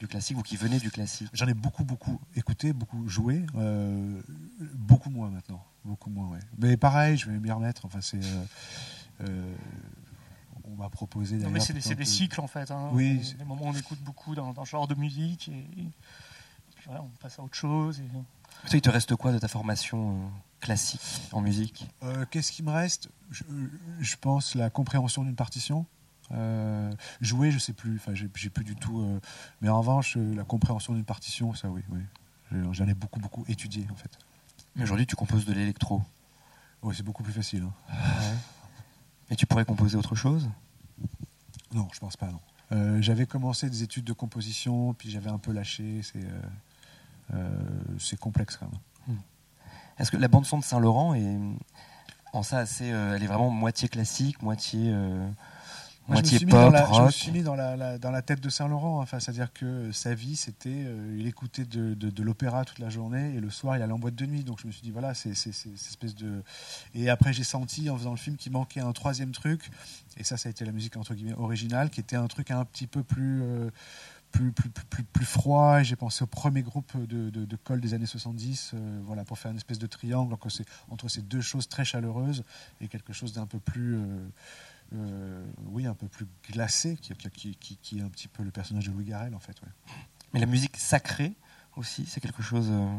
du classique, vous qui venez du classique. J'en ai beaucoup, beaucoup écouté, beaucoup joué, euh, beaucoup moins maintenant, beaucoup moins, ouais. Mais pareil, je vais m'y remettre. Enfin, c'est, euh, euh, on m'a proposé Non, d'ailleurs. mais c'est des, cycles en fait. Hein. Oui, Des- c'est- Des moments où on écoute beaucoup dans, dans ce genre de musique et, et puis voilà, on passe à autre chose. Et... Il te reste quoi de ta formation classique en musique? Euh, Qu'est-ce qui me reste? Je, je pense la compréhension d'une partition. Euh, jouer, je sais plus. Enfin, j'ai plus du tout. euh, mais en revanche, euh, la compréhension d'une partition, ça, oui, oui. Je- J'en ai beaucoup, beaucoup étudié, en fait. Mais Aujourd'hui, tu composes de l'électro. Oui, c'est beaucoup plus facile. hein. Et tu pourrais composer autre chose? Non, je pense pas. Non. Euh, j'avais commencé des études de composition, puis j'avais un peu lâché. C'est c'est complexe quand même. Est-ce que la bande son de Saint-Laurent est en ça assez, elle est vraiment moitié classique, moitié euh, Moi, je me suis mis dans la- Je me rock suis mis dans la, la- dans la tête de Saint-Laurent. Enfin, c'est-à-dire que sa vie, c'était, euh, il écoutait de, de- de l'opéra toute la journée et le soir, il allait en boîte de nuit. Donc, je me suis dit, voilà, c'est cette espèce de. Et après, j'ai senti en faisant le film qu'il manquait un troisième truc. Et ça, ça a été la musique entre guillemets originale, qui était un truc un petit peu plus. euh, plus, plus, plus, plus, froid, j'ai pensé au premier groupe de, de, de Col des années 70, euh, voilà, pour faire une espèce de triangle entre ces, entre ces deux choses très chaleureuses et quelque chose d'un peu plus, euh, euh, oui, un peu plus glacé, qui, qui, qui, qui est un petit peu le personnage de Louis Garrel, en fait. ouais. Mais la musique sacrée aussi, c'est quelque chose. euh,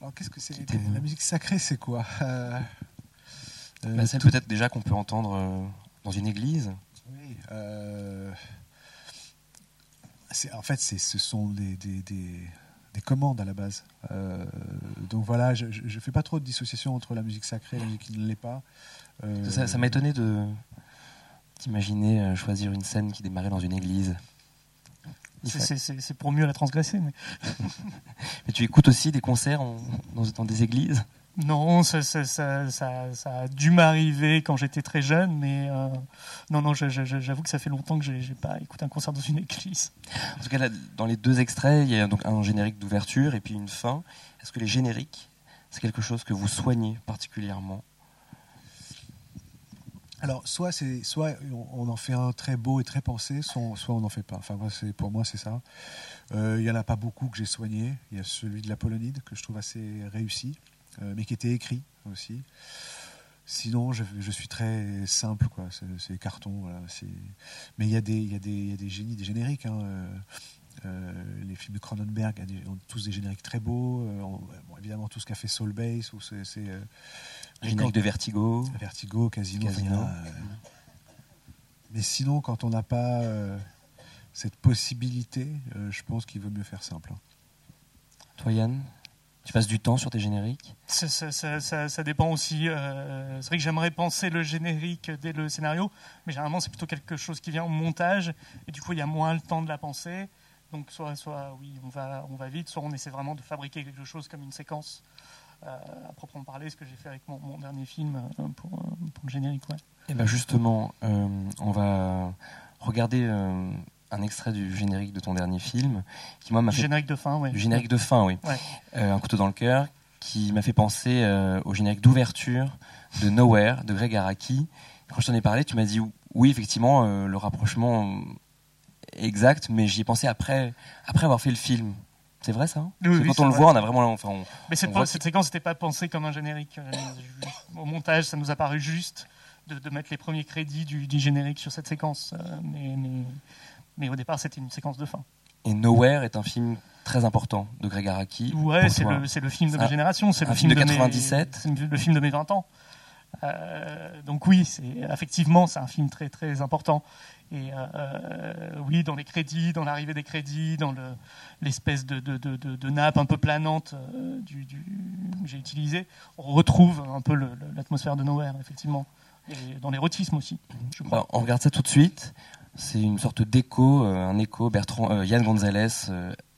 Alors, qu'est-ce que c'est La musique sacrée, c'est quoi? Euh, euh, bah, celle tout- peut-être déjà qu'on peut entendre euh, dans une église. Oui. euh, c'est- en fait, c'est, ce sont des, des, des- des commandes à la base. Euh, donc voilà, je ne fais pas trop de dissociation entre la musique sacrée et la musique qui ne l'est pas. Euh, Ça, ça m'a étonné de d'imaginer euh, choisir une scène qui démarrait dans une église. C'est- pour mieux la transgresser. Mais... *laughs* Mais tu écoutes aussi des concerts en- dans, dans des églises? Non, ça, ça, ça, ça- ça a dû m'arriver quand j'étais très jeune, mais euh, non, non, je- je- je- j'avoue que ça fait longtemps que j'ai j'ai pas écouté un concert dans une église. En tout cas, là, dans les deux extraits, il y a donc un générique d'ouverture et puis une fin. Est-ce que les génériques, c'est quelque chose que vous soignez particulièrement? Alors, soit, c'est, soit on, en fait un très beau et très pensé, soit, on n'en fait pas. Enfin, moi, c'est, pour moi, c'est ça. Euh, Il y en a pas beaucoup que j'ai soigné. Il y a celui de la Polonide que je trouve assez réussi, euh, mais qui était écrit aussi. Sinon, je, suis très simple, quoi. C'est, carton. Mais il y, a des, y y a des génies, des génériques. hein. Euh, les films de Cronenberg ont tous des génériques très beaux. Évidemment, tout ce qu'a fait Soul Base, c'est. Générique de Vertigo. Vertigo, Casino. Casino. mais sinon, quand on n'a pas cette possibilité, je pense qu'il vaut mieux faire simple. Hein. Toi, Yann tu passes du temps sur tes génériques? Ça, ça, dépend aussi. Euh, c'est vrai que j'aimerais penser le générique dès le scénario, mais généralement c'est plutôt quelque chose qui vient au montage, et du coup il y a moins le temps de la penser. Donc soit, soit oui, on va, on va vite, soit on essaie vraiment de fabriquer quelque chose comme une séquence euh, à proprement parler, ce que j'ai fait avec mon, dernier film euh, pour, pour, le générique. Ouais. Et eh ben justement, on va regarder un extrait du générique de ton dernier film, qui moi m'a fait générique de fin, oui. Du générique de fin, oui. Euh, un couteau dans le cœur, qui m'a fait penser euh, au générique d'ouverture de Nowhere de Greg Araki. Quand je t'en ai parlé, tu m'as dit oui, effectivement, euh, le rapprochement exact, mais j'y ai pensé après, après avoir fait le film. C'est vrai ça oui, Quand on le voit, on a vraiment. Enfin, mais cette, cette séquence n'était pas pensée comme un générique. Au montage, ça nous a paru juste de, mettre les premiers crédits du, générique sur cette séquence. mais, mais mais au départ, c'était une séquence de fin. Et Nowhere est un film très important de Greg Araki. Ouais, c'est le, le, film de ma génération. C'est le film de 97. C'est le film de mes 20 ans. Euh, donc oui, c'est effectivement c'est un film très très important. Et euh, euh, oui, dans les crédits, dans l'arrivée des crédits, dans l'espèce de, nappe un peu planante que j'ai utilisé, on retrouve un peu l'atmosphère de Nowhere, effectivement. Et dans l'érotisme aussi. On regarde ça tout de suite. C'est une sorte d'écho, un écho, Bertrand, Yann Gonzalez,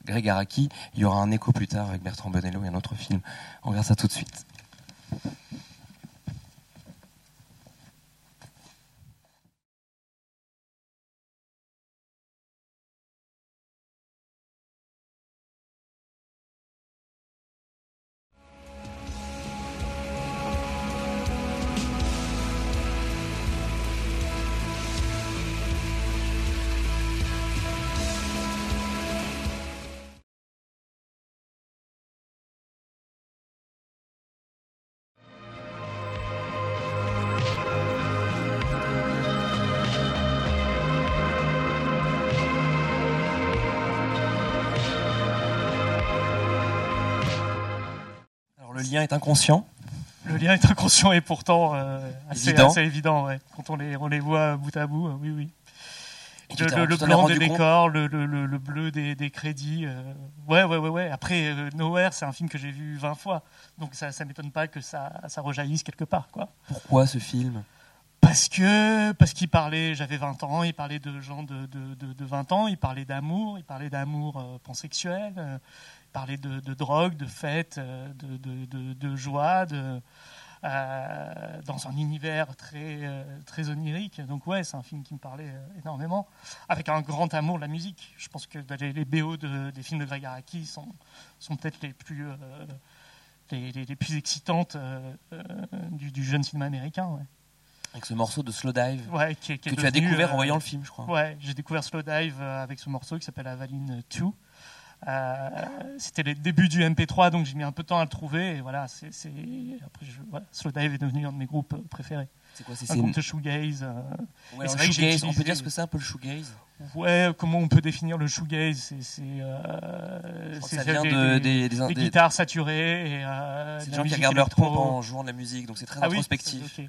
Greg Araki. Il y aura un écho plus tard avec Bertrand Bonello et un autre film. On regarde ça tout de suite. Lien est inconscient Le lien est inconscient et pourtant euh, assez, évident. Quand on les, on les voit bout à bout, euh, oui, oui. le, blanc des décors, le, le, bleu des, des crédits. Euh, ouais, ouais, ouais, ouais. Après, Nowhere, c'est un film que j'ai vu 20 fois. Donc ça ne m'étonne pas que ça, ça rejaillisse quelque part. Quoi. Pourquoi ce film? Parce que parce qu'il parlait, j'avais 20 ans, il parlait de gens de, de, de, 20 ans, il parlait d'amour, il parlait d'amour pansexuel, parler de, drogue, de fête, euh, de, de joie, de, euh, dans un univers très, euh, très onirique. Donc ouais, c'est un film qui me parlait énormément, avec un grand amour de la musique. Je pense que les, BO des films de Greg Araki sont, sont peut-être les plus, les, les, plus excitantes du, jeune cinéma américain. Avec ce morceau de Slow Dive ouais, que tu as découvert en voyant le film, je crois. Ouais, j'ai découvert Slow Dive avec ce morceau qui s'appelle Avaline 2. Euh, c'était les débuts du MP3, donc j'ai mis un peu de temps à le trouver. Et voilà, c'est, après, je, voilà, Slow Dive est devenu un de mes groupes préférés. C'est quoi C'est un groupe de shoegaze. Euh, ouais, shoegaze on peut dire ce que c'est un peu le shoegaze? Ouais, comment on peut définir le shoegaze? C'est, euh, ça vient de, des, des, des, guitares saturées. Et, euh, c'est des gens qui regardent leur pompe en jouant de la musique, donc c'est très ah introspectif. Oui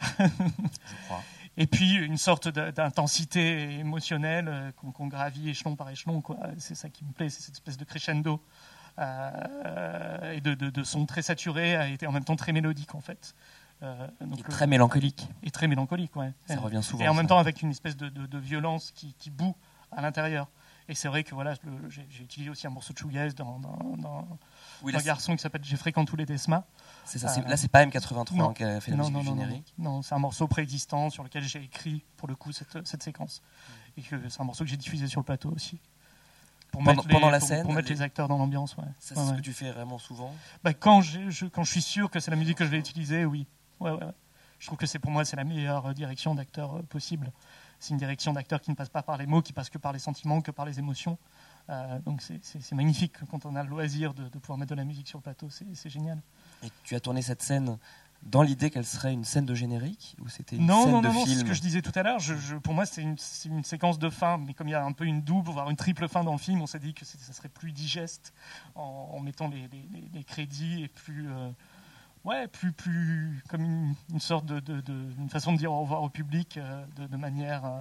*laughs* je crois et puis une sorte d'intensité émotionnelle euh, qu'on gravit échelon par échelon. C'est ça qui me plaît, c'est cette espèce de crescendo euh, et de, de, son très saturé a été en même temps très mélodique en fait. Euh, donc, et très mélancolique. Et très mélancolique, ouais. Ça revient souvent. Et en même temps avec une espèce de, de violence qui, qui, boue à l'intérieur. Et c'est vrai que voilà, j'ai utilisé aussi un morceau de shoegaze dans, dans, un garçon qui s'appelle J'ai fréquenté tous les Desma. C'est ça. là, c'est pas M83 qui a fait la musique du générique. Non, c'est un morceau préexistant sur lequel j'ai écrit pour le coup cette, cette séquence. Et que c'est un morceau que j'ai diffusé sur le plateau aussi. Pour pendant, mettre les, pendant la scène, pour mettre les... acteurs dans l'ambiance. Ouais. c'est ce que tu fais vraiment souvent. Bah, quand, je, quand je suis sûr que c'est la musique que je vais utiliser, oui. Ouais, ouais, Je trouve que c'est pour moi c'est la meilleure direction d'acteur euh, possible. C'est une direction d'acteur qui ne passe pas par les mots, qui passe que par les sentiments, que par les émotions. Euh, donc c'est magnifique quand on a le loisir de, pouvoir mettre de la musique sur le plateau, c'est génial. Et tu as tourné cette scène dans l'idée qu'elle serait une scène de générique ou c'était une non, scène non, de non, non, c'est film ce que je disais tout à l'heure. Je, je- pour moi, c'est une, séquence de fin, mais comme il y a un peu une double, voire une triple fin dans le film, on s'est dit que ça serait plus digeste en, en mettant les, les- les- les crédits et plus, euh, ouais, plus, plus comme une, une sorte de, de- de- une façon de dire au revoir au public euh, de, de manière euh,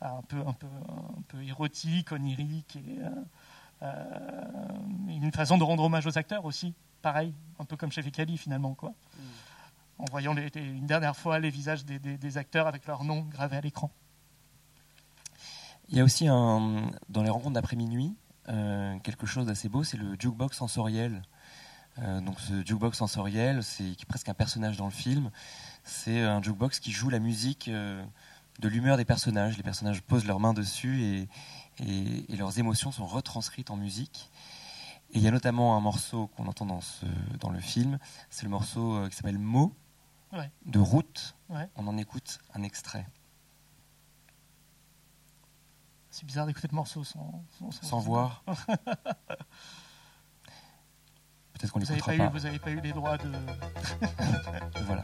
un peu, un peu, un peu érotique, onirique et une façon de rendre hommage aux acteurs aussi. Pareil, un peu comme chez Vicali finalement, quoi en voyant les- les- une dernière fois les visages des, des- des acteurs avec leur nom gravé à l'écran. Il y a aussi un, dans les rencontres d'après minuit euh, quelque chose d'assez beau, c'est le jukebox sensoriel. Euh, donc ce jukebox sensoriel, c'est presque un personnage dans le film. C'est un jukebox qui joue la musique euh, de l'humeur des personnages. Les personnages posent leurs mains dessus et, et- et leurs émotions sont retranscrites en musique. Et il y a notamment un morceau qu'on entend dans, ce, dans le film, c'est le morceau euh, qui s'appelle Mots Ouais. de Route. Ouais. On en écoute un extrait. C'est bizarre d'écouter le morceau sans, Sans voir. *laughs* Peut-être qu'on n'avez l'écoutera pas, eu- pas. vous avez pas eu les droits de. *laughs* Voilà.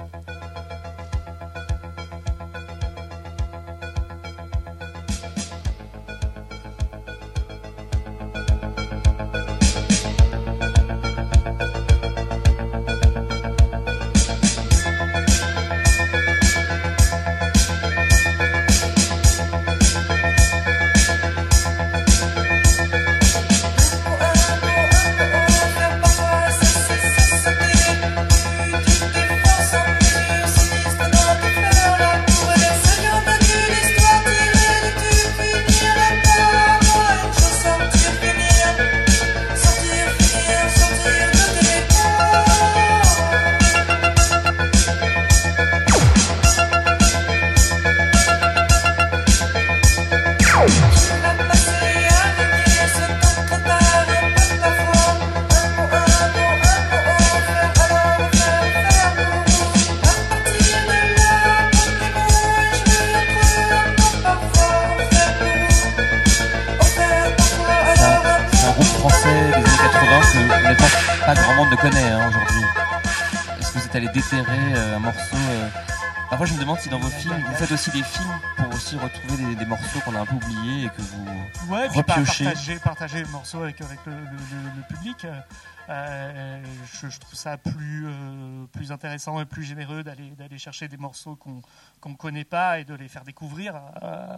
Aussi des films pour aussi retrouver des, des morceaux qu'on a un peu oubliés et que vous... Ouais, Repiocher. partager, partager le morceau avec, avec le, le- le- le public. euh, euh, je, je trouve ça plus, euh, plus intéressant et plus généreux d'aller d'aller chercher des morceaux qu'on qu'on ne connaît pas et de les faire découvrir à,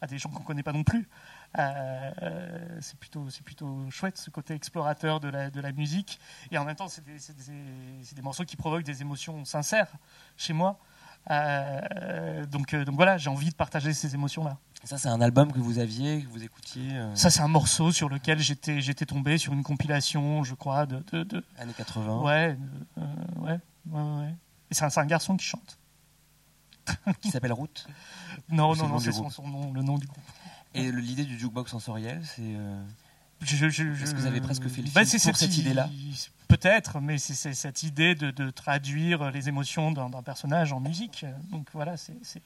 à des gens qu'on ne connaît pas non plus. Euh, c'est plutôt, c'est plutôt chouette ce côté explorateur de la, de la musique. Et en même temps, c'est des, des- c'est des morceaux qui provoquent des émotions sincères chez moi. Euh, donc, euh, donc voilà, j'ai envie de partager ces émotions-là. Ça c'est un album que vous aviez, que vous écoutiez euh, Ça, c'est un morceau sur lequel j'étais, j'étais tombé sur une compilation, je crois, de. de, de- années 80. Ouais, euh, ouais, ouais, ouais. Et c'est un, garçon qui chante. *laughs* qui s'appelle Route. Non, non, non, c'est son, nom, le nom du groupe. Et l'idée du jukebox sensoriel, c'est... euh, Je- je- je- Est-ce que vous avez presque fait le Bah, film c'est pour cette idée-là? Peut-être, mais c'est cette idée de, de traduire les émotions d'un personnage en musique. Donc voilà, c'est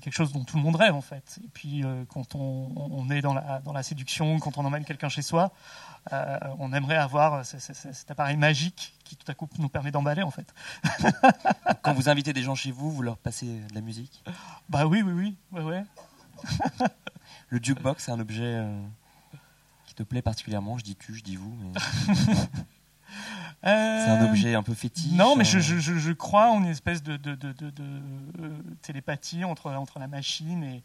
quelque chose dont tout le monde rêve en fait. Et puis euh, quand on, on est dans la, dans la séduction, quand on emmène quelqu'un chez soi, euh, on aimerait avoir ce- ce- ce- cet appareil magique qui tout à coup nous permet d'emballer en fait. *laughs* *laughs* Quand vous invitez des gens chez vous, vous leur passez de la musique? Bah oui, oui, oui, ouais, ouais. Le jukebox, c'est un objet euh, te plaît particulièrement. Je dis tu, je dis vous, mais *laughs* c'est un objet un peu fétiche. Non, mais je, euh, je, je, je crois en une espèce de, de, de, de- de, euh, télépathie entre, entre la machine et.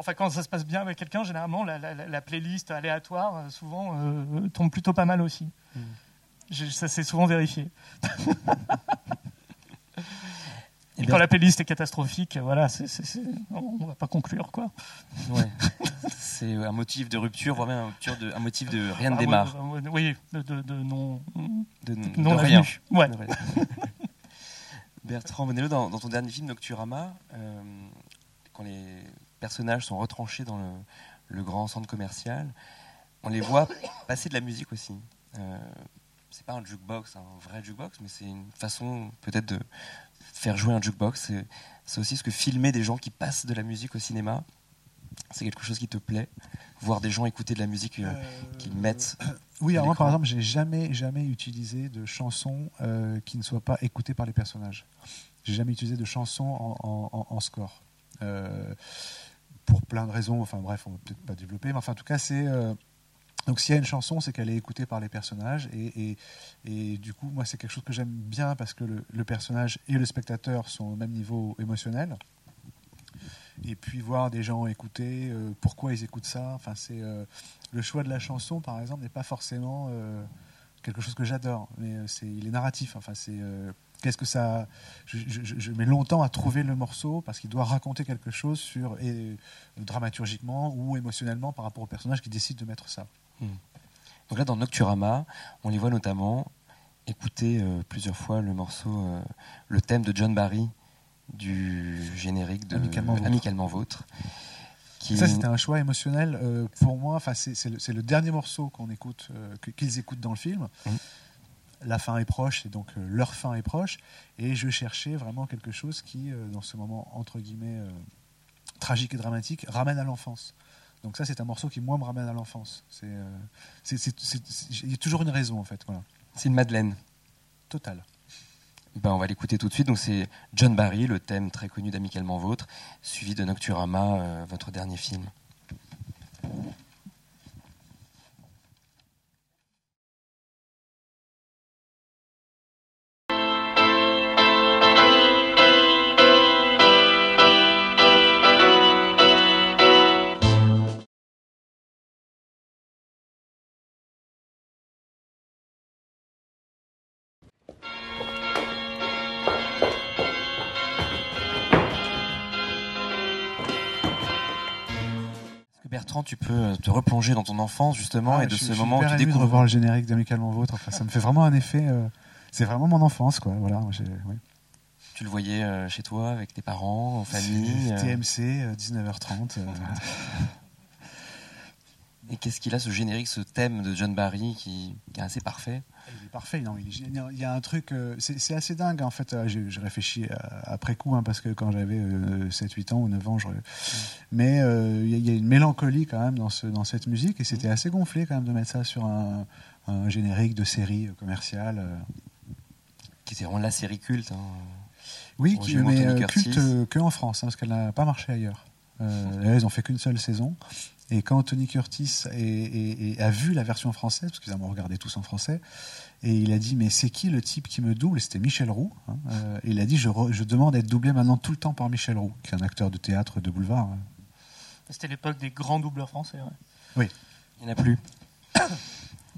Enfin, quand ça se passe bien avec quelqu'un, généralement, la, la- la- la playlist aléatoire, euh, souvent, euh, tombe plutôt pas mal aussi. Mm. Je- ça s'est souvent vérifié. *laughs* eh Et bien, quand la playlist est catastrophique, voilà, c'est, on va pas conclure, quoi. ouais. *laughs* c'est un motif de rupture, voire même un, rupture de, un motif de rien ne Ah, démarre. Oui, de, de, de non, De, de non rien. avenu. Ouais. De rien. *laughs* Bertrand Bonello, dans, dans ton dernier film Nocturama, euh, quand les personnages sont retranchés dans le, le grand centre commercial, on les voit passer de la musique aussi. Euh, c'est pas un jukebox, un vrai jukebox, mais c'est une façon peut-être de faire jouer un jukebox. C'est aussi ce que filmer des gens qui passent de la musique au cinéma. C'est quelque chose qui te plaît Voir des gens écouter de la musique euh, euh, qu'ils mettent euh, Oui, alors moi par exemple, j'ai jamais, jamais utilisé de chanson qui ne soit pas écoutée par les personnages. J'ai jamais utilisé de chanson en, score. Pour plein de raisons, enfin bref, on ne peut peut-être pas développer, mais enfin en tout cas, c'est. Donc s'il y a une chanson, c'est qu'elle est écoutée par les personnages. Et, du coup, moi, c'est quelque chose que j'aime bien parce que le, personnage et le spectateur sont au même niveau émotionnel. Et puis voir des gens écouter, euh, pourquoi ils écoutent ça. Enfin, c'est euh, le choix de la chanson, par exemple, n'est pas forcément euh, quelque chose que j'adore, mais c'est il est narratif. Enfin, c'est qu'est-ce que ça je, je, mets longtemps à trouver le morceau parce qu'il doit raconter quelque chose sur et, dramaturgiquement ou émotionnellement par rapport au personnage qui décide de mettre ça. Donc là, dans Nocturama, on les voit notamment écouter euh, plusieurs fois le morceau, euh, le thème de John Barry du générique de Amicalement, Vôtre. Ça, c'était un choix émotionnel euh, pour moi. Enfin, c'est le, dernier morceau qu'on écoute, qu'ils écoutent dans le film. Mm. La fin est proche, et donc leur fin est proche. Et je cherchais vraiment quelque chose qui, dans ce moment entre guillemets tragique et dramatique, ramène à l'enfance. Donc ça, c'est un morceau qui, moi, me ramène à l'enfance. Euh, il y a toujours une raison, en fait. Voilà. C'est une Madeleine. Totale. Eh ben, on va l'écouter tout de suite. Donc c'est John Barry, le thème très connu d'Amicalement Vôtre, suivi de Nocturama, euh, votre dernier film. tu peux euh, te replonger dans ton enfance justement ah, et de ce moment où tu découvres. de revoir le générique d'Amicalement Vôtre. Enfin, ça me fait vraiment un effet. Euh, c'est vraiment mon enfance, quoi. Voilà. Tu le voyais euh, chez toi, avec tes parents, en famille. TMC, 19h30. *laughs* Et qu'est-ce qu'il a ce générique, ce thème de John Barry qui, est assez parfait? Il est parfait, non, il, y a un truc, euh, c'est assez dingue en fait, euh, je, réfléchis euh, après coup, hein, parce que quand j'avais 7-8 ans ou 9 ans, je... mais il y, a une mélancolie quand même dans, ce, dans cette musique, et c'était assez gonflé quand même de mettre ça sur un, générique de série commerciale. Qui était vraiment la série culte. Hein. Oui, qui n'est culte que en France, hein, parce qu'elle n'a pas marché ailleurs. Euh, là, ils ont fait qu'une seule saison. Et quand Anthony Curtis a vu la version française, parce qu'ils m'ont regardé tous en français, et il a dit Mais c'est qui le type qui me double? C'était Michel Roux. Hein. Euh, et il a dit je, demande à être doublé maintenant tout le temps par Michel Roux, qui est un acteur de théâtre de boulevard. Hein. C'était l'époque des grands doubleurs français. Ouais. Oui. Il n'y en a plus. *coughs*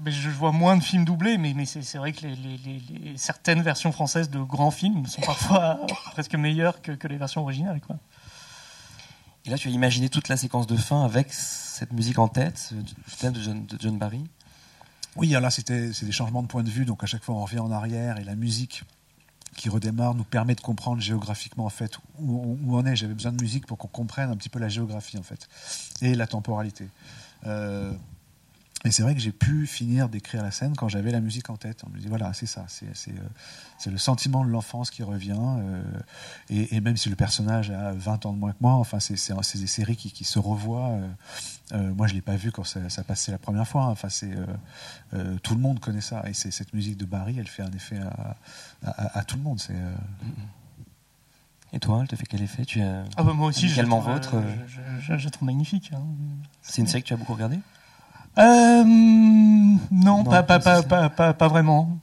Mais je vois moins de films doublés, mais, c'est vrai que certaines versions françaises de grands films sont parfois *laughs* presque meilleures que, les versions originales. Et là, tu as imaginé toute la séquence de fin avec cette musique en tête, le thème de John, Barry? Oui, alors là, c'était, c'est des changements de point de vue, donc à chaque fois, on revient en arrière et la musique qui redémarre nous permet de comprendre géographiquement en fait où, on est. J'avais besoin de musique pour qu'on comprenne un petit peu la géographie en fait et la temporalité. Euh, et c'est vrai que j'ai pu finir d'écrire la scène quand j'avais la musique en tête. On me dit voilà, c'est ça, c'est euh, le sentiment de l'enfance qui revient. Euh, et, même si le personnage a 20 ans de moins que moi, enfin, c'est des séries qui, qui se revoient. Euh, moi, je ne l'ai pas vu quand ça, passait la première fois. Hein. Enfin, c'est tout le monde connaît ça. Et cette musique de Barry, elle fait un effet à, tout le monde. Et toi, elle te fait quel effet? Tu as... Ah bah moi aussi, également je trouve, vôtre. Je, je, trouve magnifique. Hein. C'est une série que tu as beaucoup regardée? euh, non, pas, pas, pas, pas, pas, pas vraiment.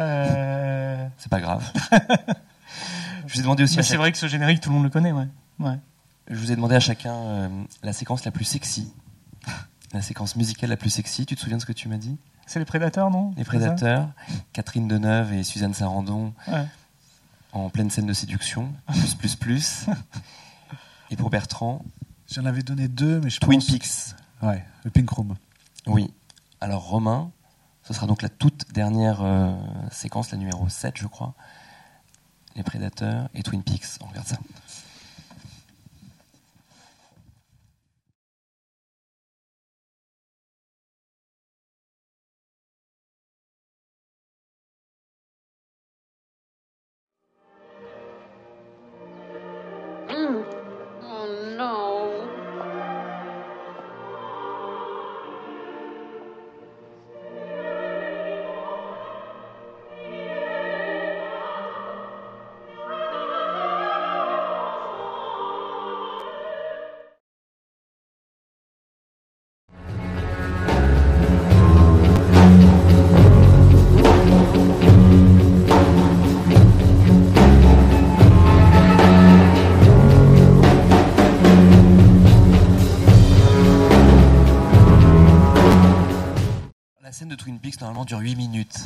Euh... C'est pas grave. *laughs* je vous ai demandé aussi. C'est vrai que ce générique, tout le monde le connaît, ouais. ouais. Je vous ai demandé à chacun euh, la séquence la plus sexy, la séquence musicale la plus sexy. Tu te souviens de ce que tu m'as dit? C'est les Prédateurs, non? Les Prédateurs, Catherine Deneuve et Suzanne Sarandon en pleine scène de séduction, plus plus plus. *laughs* et pour Bertrand, j'en avais donné deux, mais je Twin pense... Ouais, le Pink Room. Oui. Alors Romain, ce sera donc la toute dernière euh, séquence, la numéro 7 je crois. Les Prédateurs et Twin Peaks, on regarde ça. Normalement dure 8 minutes.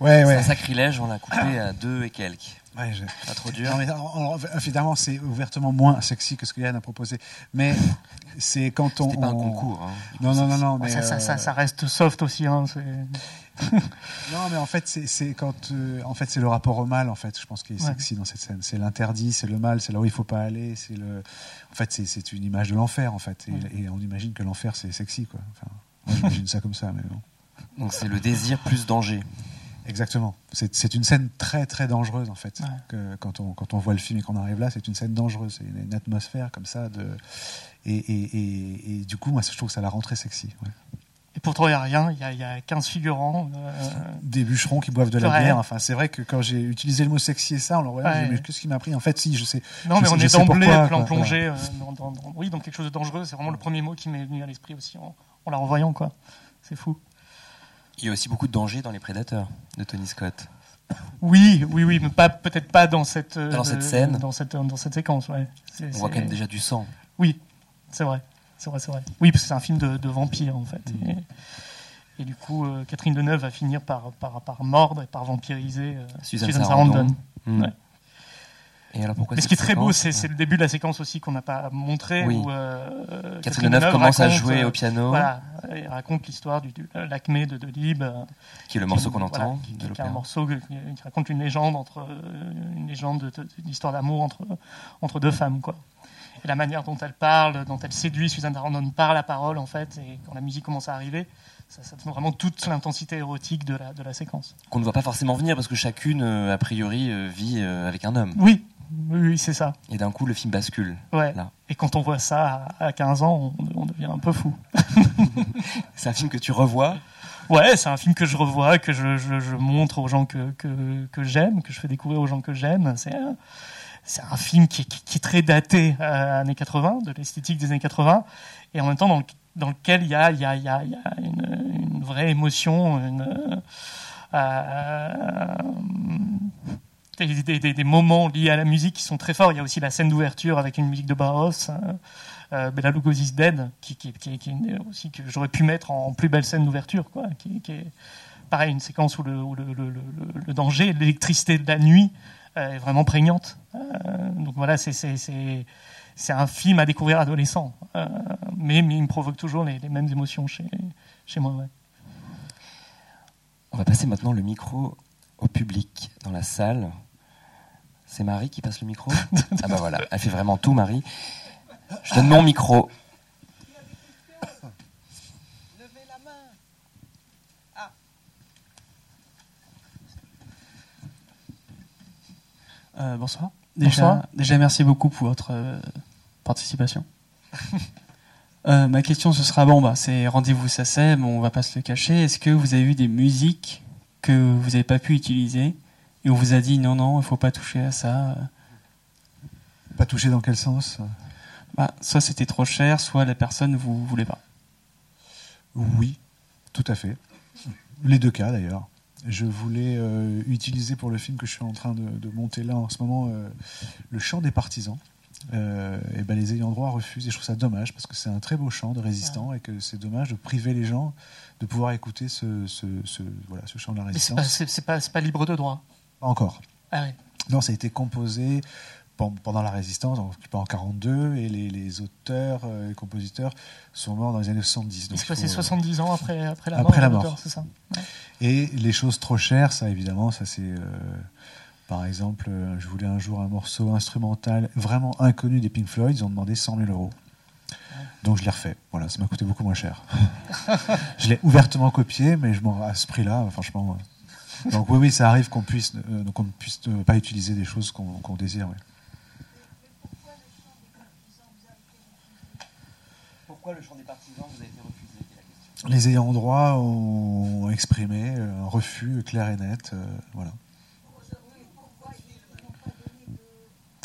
Ouais, C'est ouais. un sacrilège, on l'a coupé à 2 et quelques. Ouais, je- Pas trop dur. Non, mais, évidemment, c'est ouvertement moins sexy que ce que Yann a proposé. Mais c'est quand on. C'était pas un on- concours. hein. Non, non, non, non. Mais, ça, ça, ça, euh, ça reste soft aussi. Hein, c'est- *laughs* Non, mais en fait, c'est- c'est quand, euh, en fait, c'est le rapport au mal, en fait. Je pense qui est Ouais. sexy dans cette scène. C'est l'interdit, c'est le mal, c'est là où il faut pas aller. C'est le. En fait, c'est- c'est une image de l'enfer, en fait. Et, Ouais. et on imagine que l'enfer, c'est sexy, quoi. Enfin, moi, j'imagine ça comme ça, mais bon. Donc c'est le désir plus danger. Exactement. C'est c'est une scène très très dangereuse en fait. Ouais. Que, quand, on, quand on voit le film et qu'on arrive là, c'est une scène dangereuse. C'est une, une atmosphère comme ça. De, et, et, et, et du coup, moi, je trouve que ça la rend très sexy. ouais. Et pourtant, il n'y a rien. Il y y a 15 figurants. euh, Des bûcherons qui boivent de la bière. Enfin, c'est vrai que quand j'ai utilisé le mot sexy et ça, on le voit, Ouais. mais qu'est-ce qui m'a pris? En fait, si, je sais. Non, Je mais sais- on je est d'emblée plongé euh, dans, dans- dans- oui, dans quelque chose de dangereux. C'est vraiment le premier mot qui m'est venu à l'esprit aussi en, en la revoyant. quoi. C'est fou. Il y a aussi beaucoup de danger dans Les Prédateurs de Tony Scott. Oui, oui, oui, mais pas peut-être pas dans cette euh, Dans cette scène. dans cette dans cette séquence. Ouais. On voit quand même déjà du sang. Oui, c'est vrai, c'est vrai, c'est vrai. Oui, parce que c'est un film de, de vampire en fait. Mm. Et, et du coup, euh, Catherine Deneuve va finir par par, par mordre et par vampiriser euh, Suzanne Sarandon. Sarandon. Ouais. Et alors pourquoi Mais ce qui est très beau, c'est le début de la séquence aussi qu'on n'a pas montré. Oui. Où, euh, Catherine Deneuve commence à jouer euh, au piano, Voilà, elle raconte l'histoire du, du euh, l'acmé de, de Lib. euh, qui est le morceau qu'on voilà, entend qui, de qui est un morceau qui, qui raconte une légende entre euh, une légende de- de- d'histoire d'amour entre entre deux femmes quoi. Et la manière dont elle parle, dont elle séduit Suzanne Sarandon par la parole en fait, et quand la musique commence à arriver, ça, ça donne vraiment toute l'intensité érotique de la de la séquence. Qu'on ne voit pas forcément venir parce que chacune, euh, a priori, euh, vit euh, avec un homme. Oui, oui, oui, c'est ça. Et d'un coup, le film bascule. Ouais. Là. Et quand on voit ça à à 15 ans, on, on devient un peu fou. *laughs* C'est un film que tu revois. Ouais, c'est un film que je revois, que je, je, je montre aux gens que, que, que j'aime, que je fais découvrir aux gens que j'aime. C'est un, c'est un film qui est, qui, qui est très daté euh, années 80, de l'esthétique des années 80, et en même temps dans, le- dans lequel il y a, il y a, il y a, il y a une, une vraie émotion, une, euh, des, moments liés à la musique qui sont très forts. Il y a aussi la scène d'ouverture avec une musique de Barros. euh, euh, Bela Lugosi's Dead, qui, est aussi que j'aurais pu mettre en plus belle scène d'ouverture, quoi, pareil une séquence où le, danger, l'électricité de la nuit euh, est vraiment prégnante. Euh, donc voilà, c'est un film à découvrir adolescent, euh, mais, il me provoque toujours les, mêmes émotions chez moi. On va passer maintenant le micro au public dans la salle. C'est Marie qui passe le micro Ah bah voilà, elle fait vraiment tout Marie. Je donne mon micro. Levez la main. Euh, bonsoir. Déjà, Bonsoir. déjà, merci beaucoup pour votre euh, participation. *laughs* Euh, ma question, ce sera bon, bah, c'est rendez-vous SACEM, on va pas se le cacher. Est-ce que vous avez eu des musiques que vous n'avez pas pu utiliser et on vous a dit non, non, il faut pas toucher à ça Pas touché dans quel sens? Bah, Soit c'était trop cher, soit la personne vous voulait pas. Oui, tout à fait. Les deux cas d'ailleurs. Je voulais euh, utiliser pour le film que je suis en train de, de monter là en ce moment euh, le chant des partisans. Euh, et ben les ayants droit refusent et je trouve ça dommage parce que c'est un très beau chant de résistant et que c'est dommage de priver les gens de pouvoir écouter ce, ce, ce- voilà, ce chant de la Mais c'est pas résistance. c'est pas pas libre de droit. Pas encore. Ah. Non, ça a été composé pen- pendant la résistance, en, en 42 et les, les auteurs euh, et compositeurs sont morts dans les années 70. donc il passé faut- 70 ans après après la Après mort. la de mort. c'est ça? Et les choses trop chères, ça évidemment, ça c'est. euh, par exemple, euh, je voulais un jour un morceau instrumental vraiment inconnu des Pink Floyd, ils ont demandé 100 000 euros. Donc je l'ai refait. Voilà, ça m'a coûté beaucoup moins cher. *laughs* je l'ai ouvertement copié, mais je m'en à ce prix-là, franchement. Euh. Donc oui, oui, ça arrive qu'on puisse, euh, qu'on ne puisse euh, pas utiliser des choses qu'on désire. ouais. Pourquoi le chant des partisans vous a été refusé Les ayants droit ont exprimé un refus clair et net. euh, voilà.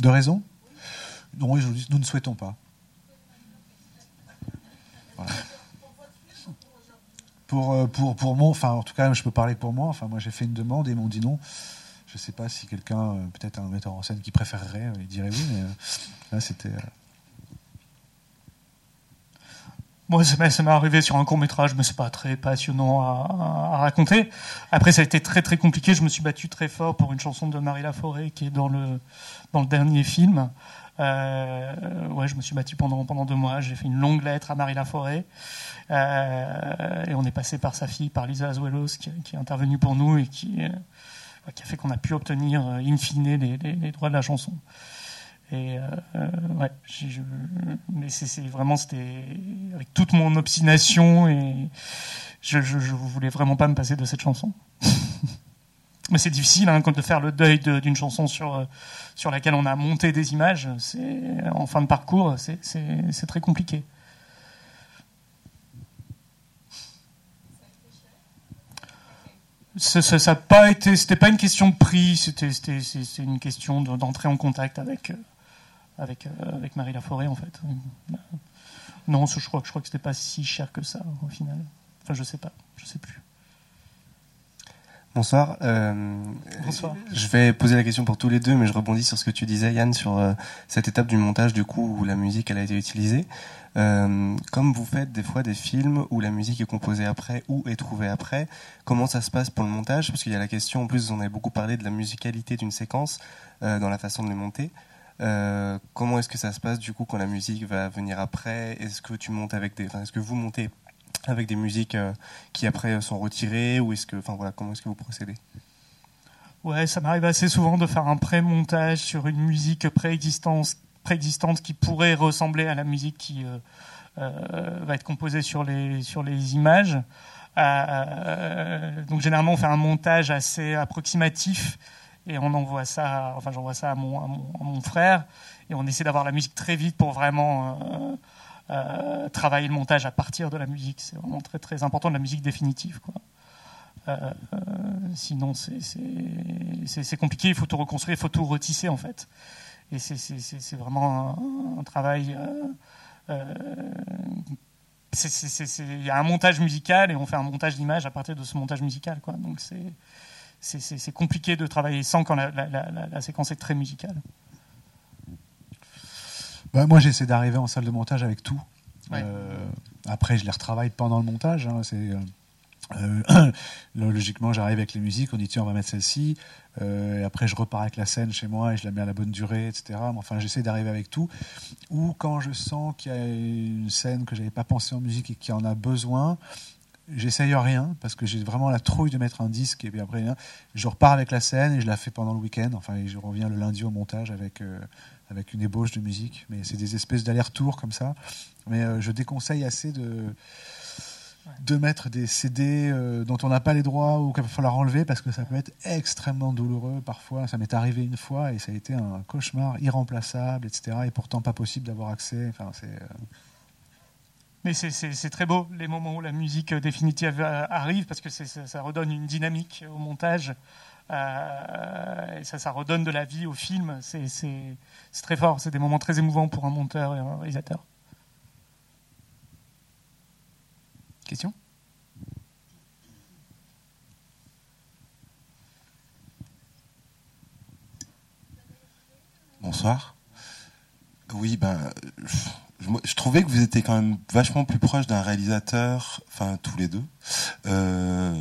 De raison? Non, oui, je vous dis, nous ne souhaitons pas. Voilà. Pour, euh, pour, pour mon, enfin, en tout cas, je peux parler pour moi. Enfin, moi, j'ai fait une demande et ils m'ont dit non. Je sais pas si quelqu'un, euh, peut-être un metteur en scène qui préférerait, euh, il dirait oui, mais là, c'était. Moi, ça m'est arrivé sur un court métrage, mais c'est pas très passionnant à, à, raconter. Après, ça a été très très compliqué. Je me suis battu très fort pour une chanson de Marie Laforêt qui est dans le dans le dernier film. Euh, ouais, je me suis battu pendant pendant deux mois. J'ai fait une longue lettre à Marie Laforêt euh, et on est passé par sa fille, par Lisa Azuelos, qui, qui est intervenue pour nous et qui euh, qui a fait qu'on a pu obtenir euh, in fine les, les, les droits de la chanson. Et euh, ouais, je, mais c'est vraiment c'était avec toute mon obstination et je, je, je, voulais vraiment pas me passer de cette chanson. *laughs* mais c'est difficile hein, de faire le deuil d'une chanson sur sur laquelle on a monté des images. En fin de parcours, c'est très compliqué. ça n'a pas été, c'était pas une question de prix, c'était une question d'entrer en contact avec avec, euh, avec Marie Laforêt, en fait. Non, je crois, je crois que c'était pas si cher que ça, au final. Enfin, je sais pas, je sais plus. Bonsoir. Euh, Bonsoir. Je vais poser la question pour tous les deux, mais je rebondis sur ce que tu disais, Yann, sur euh, cette étape du montage, du coup, où la musique elle a été utilisée. Euh, comme vous faites des fois des films où la musique est composée après ou est trouvée après, comment ça se passe pour le montage? Parce qu'il y a la question, en plus, on avait beaucoup parlé de la musicalité d'une séquence dans la façon de les monter. Comment est-ce que ça se passe du coup quand la musique va venir après? Est-ce que tu montes avec des, enfin, est-ce que vous montez avec des musiques euh, qui après sont retirées ou est-ce que, enfin voilà, comment est-ce que vous procédez? Ouais, ça m'arrive assez souvent de faire un pré-montage sur une musique préexistante, préexistante qui pourrait ressembler à la musique qui euh, euh va être composée sur les sur les images. Donc généralement on fait un montage assez approximatif et on envoie ça, enfin j'envoie ça à mon, mon, frère et on essaie d'avoir la musique très vite pour vraiment euh, travailler le montage à partir de la musique. C'est vraiment très très important de la musique définitive. Quoi. Euh, sinon c'est compliqué, il faut tout reconstruire, il faut tout retisser en fait. Et c'est vraiment un, travail. il y a un montage musical et on fait un montage d'image à partir de ce montage musical. Quoi. Donc c'est compliqué de travailler sans quand la, la séquence est très musicale. Bah, moi, j'essaie d'arriver en salle de montage avec tout. Ouais. Euh, après, je les retravaille pendant le montage. Hein, c'est euh, *clears throat* logiquement, j'arrive avec les musiques, on dit tiens, on va mettre celle-ci. Euh, après, je repars avec la scène chez moi et je la mets à la bonne durée, etc. Mais enfin, j'essaie d'arriver avec tout. Ou quand je sens qu'il y a une scène que j'avais pas pensé en musique et qui en a besoin, j'essaye rien parce que j'ai vraiment la trouille de mettre un disque et puis après je repars avec la scène et je la fais pendant le week-end enfin je reviens le lundi au montage avec euh, avec une ébauche de musique mais c'est des espèces d'aller-retour comme ça mais euh, je déconseille assez de de mettre des CD euh, dont on n'a pas les droits ou qu'il va falloir enlever parce que ça peut être extrêmement douloureux parfois. Ça m'est arrivé une fois et ça a été un cauchemar irremplaçable, etc. Et pourtant pas possible d'avoir accès. Enfin, c'est mais c'est très beau les moments où la musique définitive arrive parce que ça redonne une dynamique au montage euh, et ça, ça redonne de la vie au film. C'est très fort. C'est des moments très émouvants pour un monteur et un réalisateur. Question? Bonsoir. Oui, ben, je, trouvais que vous étiez quand même vachement plus proche d'un réalisateur, enfin tous les deux, euh,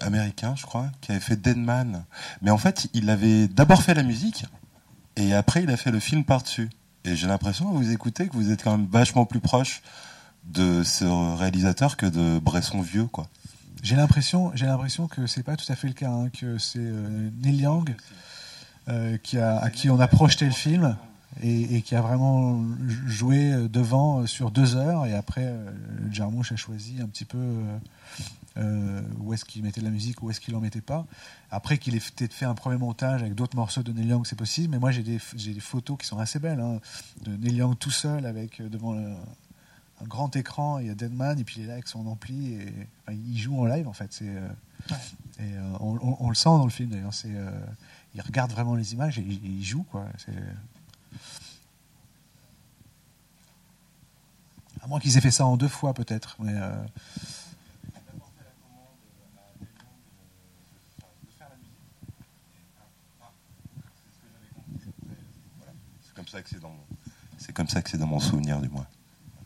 américain, je crois, qui avait fait Deadman. Mais en fait, il avait d'abord fait la musique et après il a fait le film par-dessus. Et j'ai l'impression, vous écoutez, que vous êtes quand même vachement plus proche de ce réalisateur que de Bresson vieux, quoi. J'ai l'impression, j'ai l'impression que c'est pas tout à fait le cas, hein, que c'est euh, Neil Young euh, à qui on a projeté le film et, et, qui a vraiment joué devant sur deux heures. Et après, euh, Jarmouche a choisi un petit peu euh, euh, où est-ce qu'il mettait de la musique, où est-ce qu'il en mettait pas. Après qu'il ait peut-être fait un premier montage avec d'autres morceaux de Neil Young, c'est possible. Mais moi, j'ai des, des, photos qui sont assez belles hein, de Neil Young tout seul avec devant le, un grand écran. Il y a Deadman et puis il est là avec son ampli et enfin, il joue en live en fait. C'est ouais. et on, on, on, le sent dans le film d'ailleurs. C'est il regarde vraiment les images et, il joue quoi. C'est À moins qu'ils aient fait ça en deux fois, peut-être. Mais euh... C'est comme ça que c'est dans mon, c'est comme ça que c'est dans mon souvenir du moins.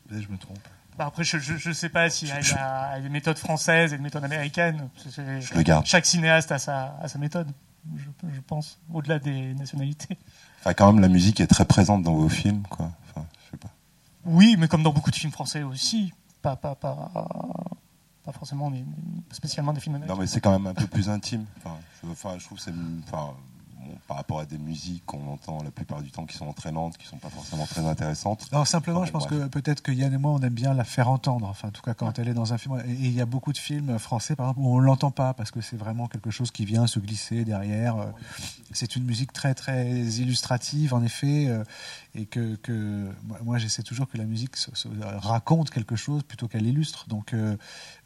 Peut-être je me trompe. Bah, après, je ne sais pas s'il y, a- il y a des méthodes françaises et des méthodes américaines. C'est- Je le garde. Chaque cinéaste a sa, a sa méthode, je, je pense, au-delà des nationalités. Enfin, quand même, la musique est très présente dans vos films, quoi. Enfin, je sais pas. Oui, mais comme dans beaucoup de films français aussi. Pas, pas, pas, pas forcément des- spécialement des films américains. Non, mais c'est quand même un peu plus intime. Enfin, je trouve que c'est, enfin, bon, par rapport à des musiques qu'on entend la plupart du temps qui sont entraînantes, qui sont pas forcément très intéressantes. Alors simplement, Enfin, je pense bref. que peut-être que Yann et moi, on aime bien la faire entendre. Enfin, en tout cas, quand elle est dans un film. Et il y a beaucoup de films français, par exemple, où on l'entend pas parce que c'est vraiment quelque chose qui vient se glisser derrière. Euh, C'est une musique très très illustrative, en effet, euh, et que, que moi, j'essaie toujours que la musique se- se raconte quelque chose plutôt qu'elle illustre. Donc, euh,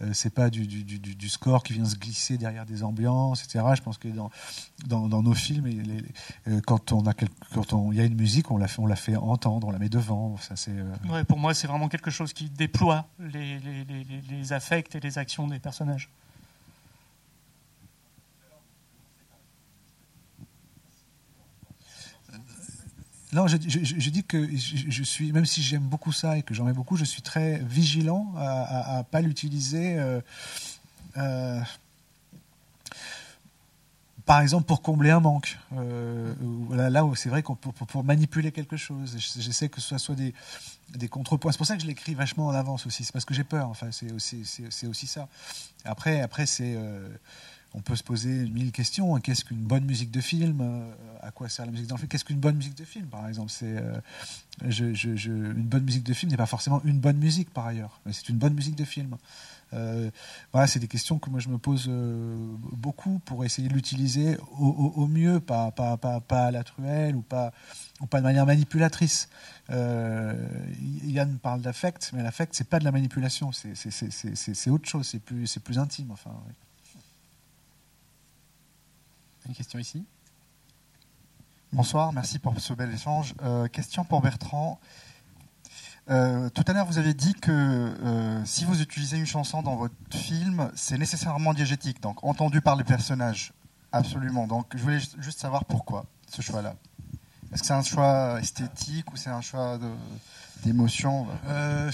euh, c'est pas du, du, du, du score qui vient se glisser derrière des ambiances, etc. Je pense que dans dans, dans nos films, les- euh, quand on a quel- quand on il y a une musique, on la fait on la fait entendre, on la met devant. Ça c'est euh, Ouais, pour moi, c'est vraiment quelque chose qui déploie les, les, affects et les actions des personnages. Non, je, je- je- je dis que je, je suis, même si j'aime beaucoup ça et que j'en mets beaucoup, je suis très vigilant à ne pas l'utiliser. euh, euh, par exemple, pour combler un manque. Euh, là, là c'est vrai qu'on pour, manipuler quelque chose. J'essaie que ce soit des, des contrepoints. C'est pour ça que je l'écris vachement en avance aussi. C'est parce que j'ai peur. Enfin, c'est aussi, c'est- aussi ça. Après, après c'est. euh, on peut se poser mille questions. Qu'est-ce qu'une bonne musique de film Euh, À quoi sert la musique dans le film? Qu'est-ce qu'une bonne musique de film, par exemple? C'est une bonne musique de film n'est pas forcément une bonne musique par ailleurs, mais c'est une bonne musique de film. Euh, voilà, c'est des questions que moi je me pose euh, beaucoup pour essayer de l'utiliser au, mieux, pas, à la truelle ou pas, ou pas de manière manipulatrice. Euh, Yann parle d'affect, mais l'affect c'est pas de la manipulation, c'est- autre chose, c'est plus, intime. Enfin. Une question ici? Bonsoir, merci pour ce bel échange. Question pour Bertrand. Euh, tout à l'heure, vous avez dit que euh, si vous utilisez une chanson dans votre film, c'est nécessairement diégétique, donc entendu par les personnages. Absolument. Donc, je voulais ju- juste savoir pourquoi ce choix-là. Est-ce que c'est un choix esthétique ou c'est un choix d'émotion? Euh,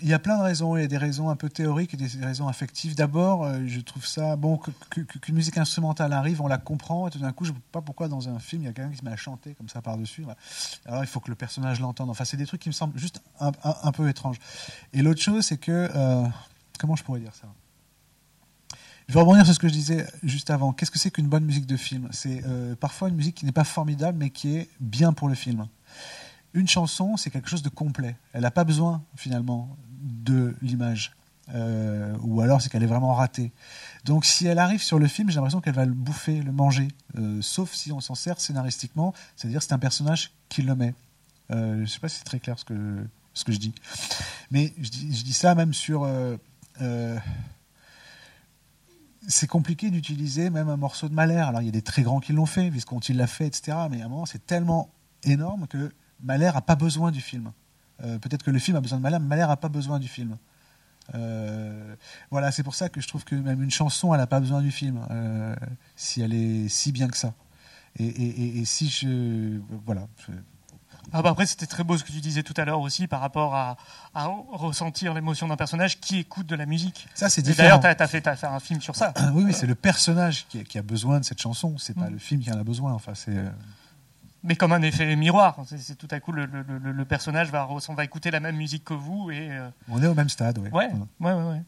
Il y a plein de raisons. Il y a des raisons un peu théoriques et des raisons affectives. D'abord, euh, je trouve ça bon qu'une musique instrumentale arrive, on la comprend, et tout d'un coup, je ne sais pas pourquoi dans un film, il y a quelqu'un qui se met à chanter comme ça par-dessus. Alors, il faut que le personnage l'entende. Enfin, c'est des trucs qui me semblent juste un peu étranges. Et l'autre chose, c'est que. euh, comment je pourrais dire ça? Je vais rebondir sur ce que je disais juste avant. Qu'est-ce que c'est qu'une bonne musique de film? C'est euh, parfois une musique qui n'est pas formidable, mais qui est bien pour le film. Une chanson, c'est quelque chose de complet. Elle n'a pas besoin, finalement, de l'image. Euh, ou alors c'est qu'elle est vraiment ratée. Donc si elle arrive sur le film, j'ai l'impression qu'elle va le bouffer, le manger. Euh, sauf si on s'en sert scénaristiquement, c'est-à-dire c'est un personnage qui le met. Euh, je ne sais pas si c'est très clair ce que, je dis. Mais je dis, ça même sur... c'est compliqué d'utiliser même un morceau de Mahler. Alors il y a des très grands qui l'ont fait, Visconti l'a fait, etc. Mais à un moment, c'est tellement énorme que Mahler n'a pas besoin du film. Euh, Peut-être que le film a besoin de Mahler, mais Mahler n'a pas besoin du film. Euh, voilà, c'est pour ça que je trouve que même une chanson, elle n'a pas besoin du film, euh, si elle est si bien que ça. Et, et- et- et si je. Voilà. je- Ah bah après, c'était très beau ce que tu disais tout à l'heure aussi par rapport à, à ressentir l'émotion d'un personnage qui écoute de la musique. Ça, c'est différent. D'ailleurs, tu as, fait, t'as fait un film sur ça. oui, oui, c'est le personnage qui, qui a besoin de cette chanson, c'est pas Mm. le film qui en a besoin. Enfin, c'est. Mais comme un effet miroir. C'est, tout à coup, le, le- le- le personnage va, va écouter la même musique que vous. Et, euh, On est au même stade, oui. ouais, ouais, ouais, ouais.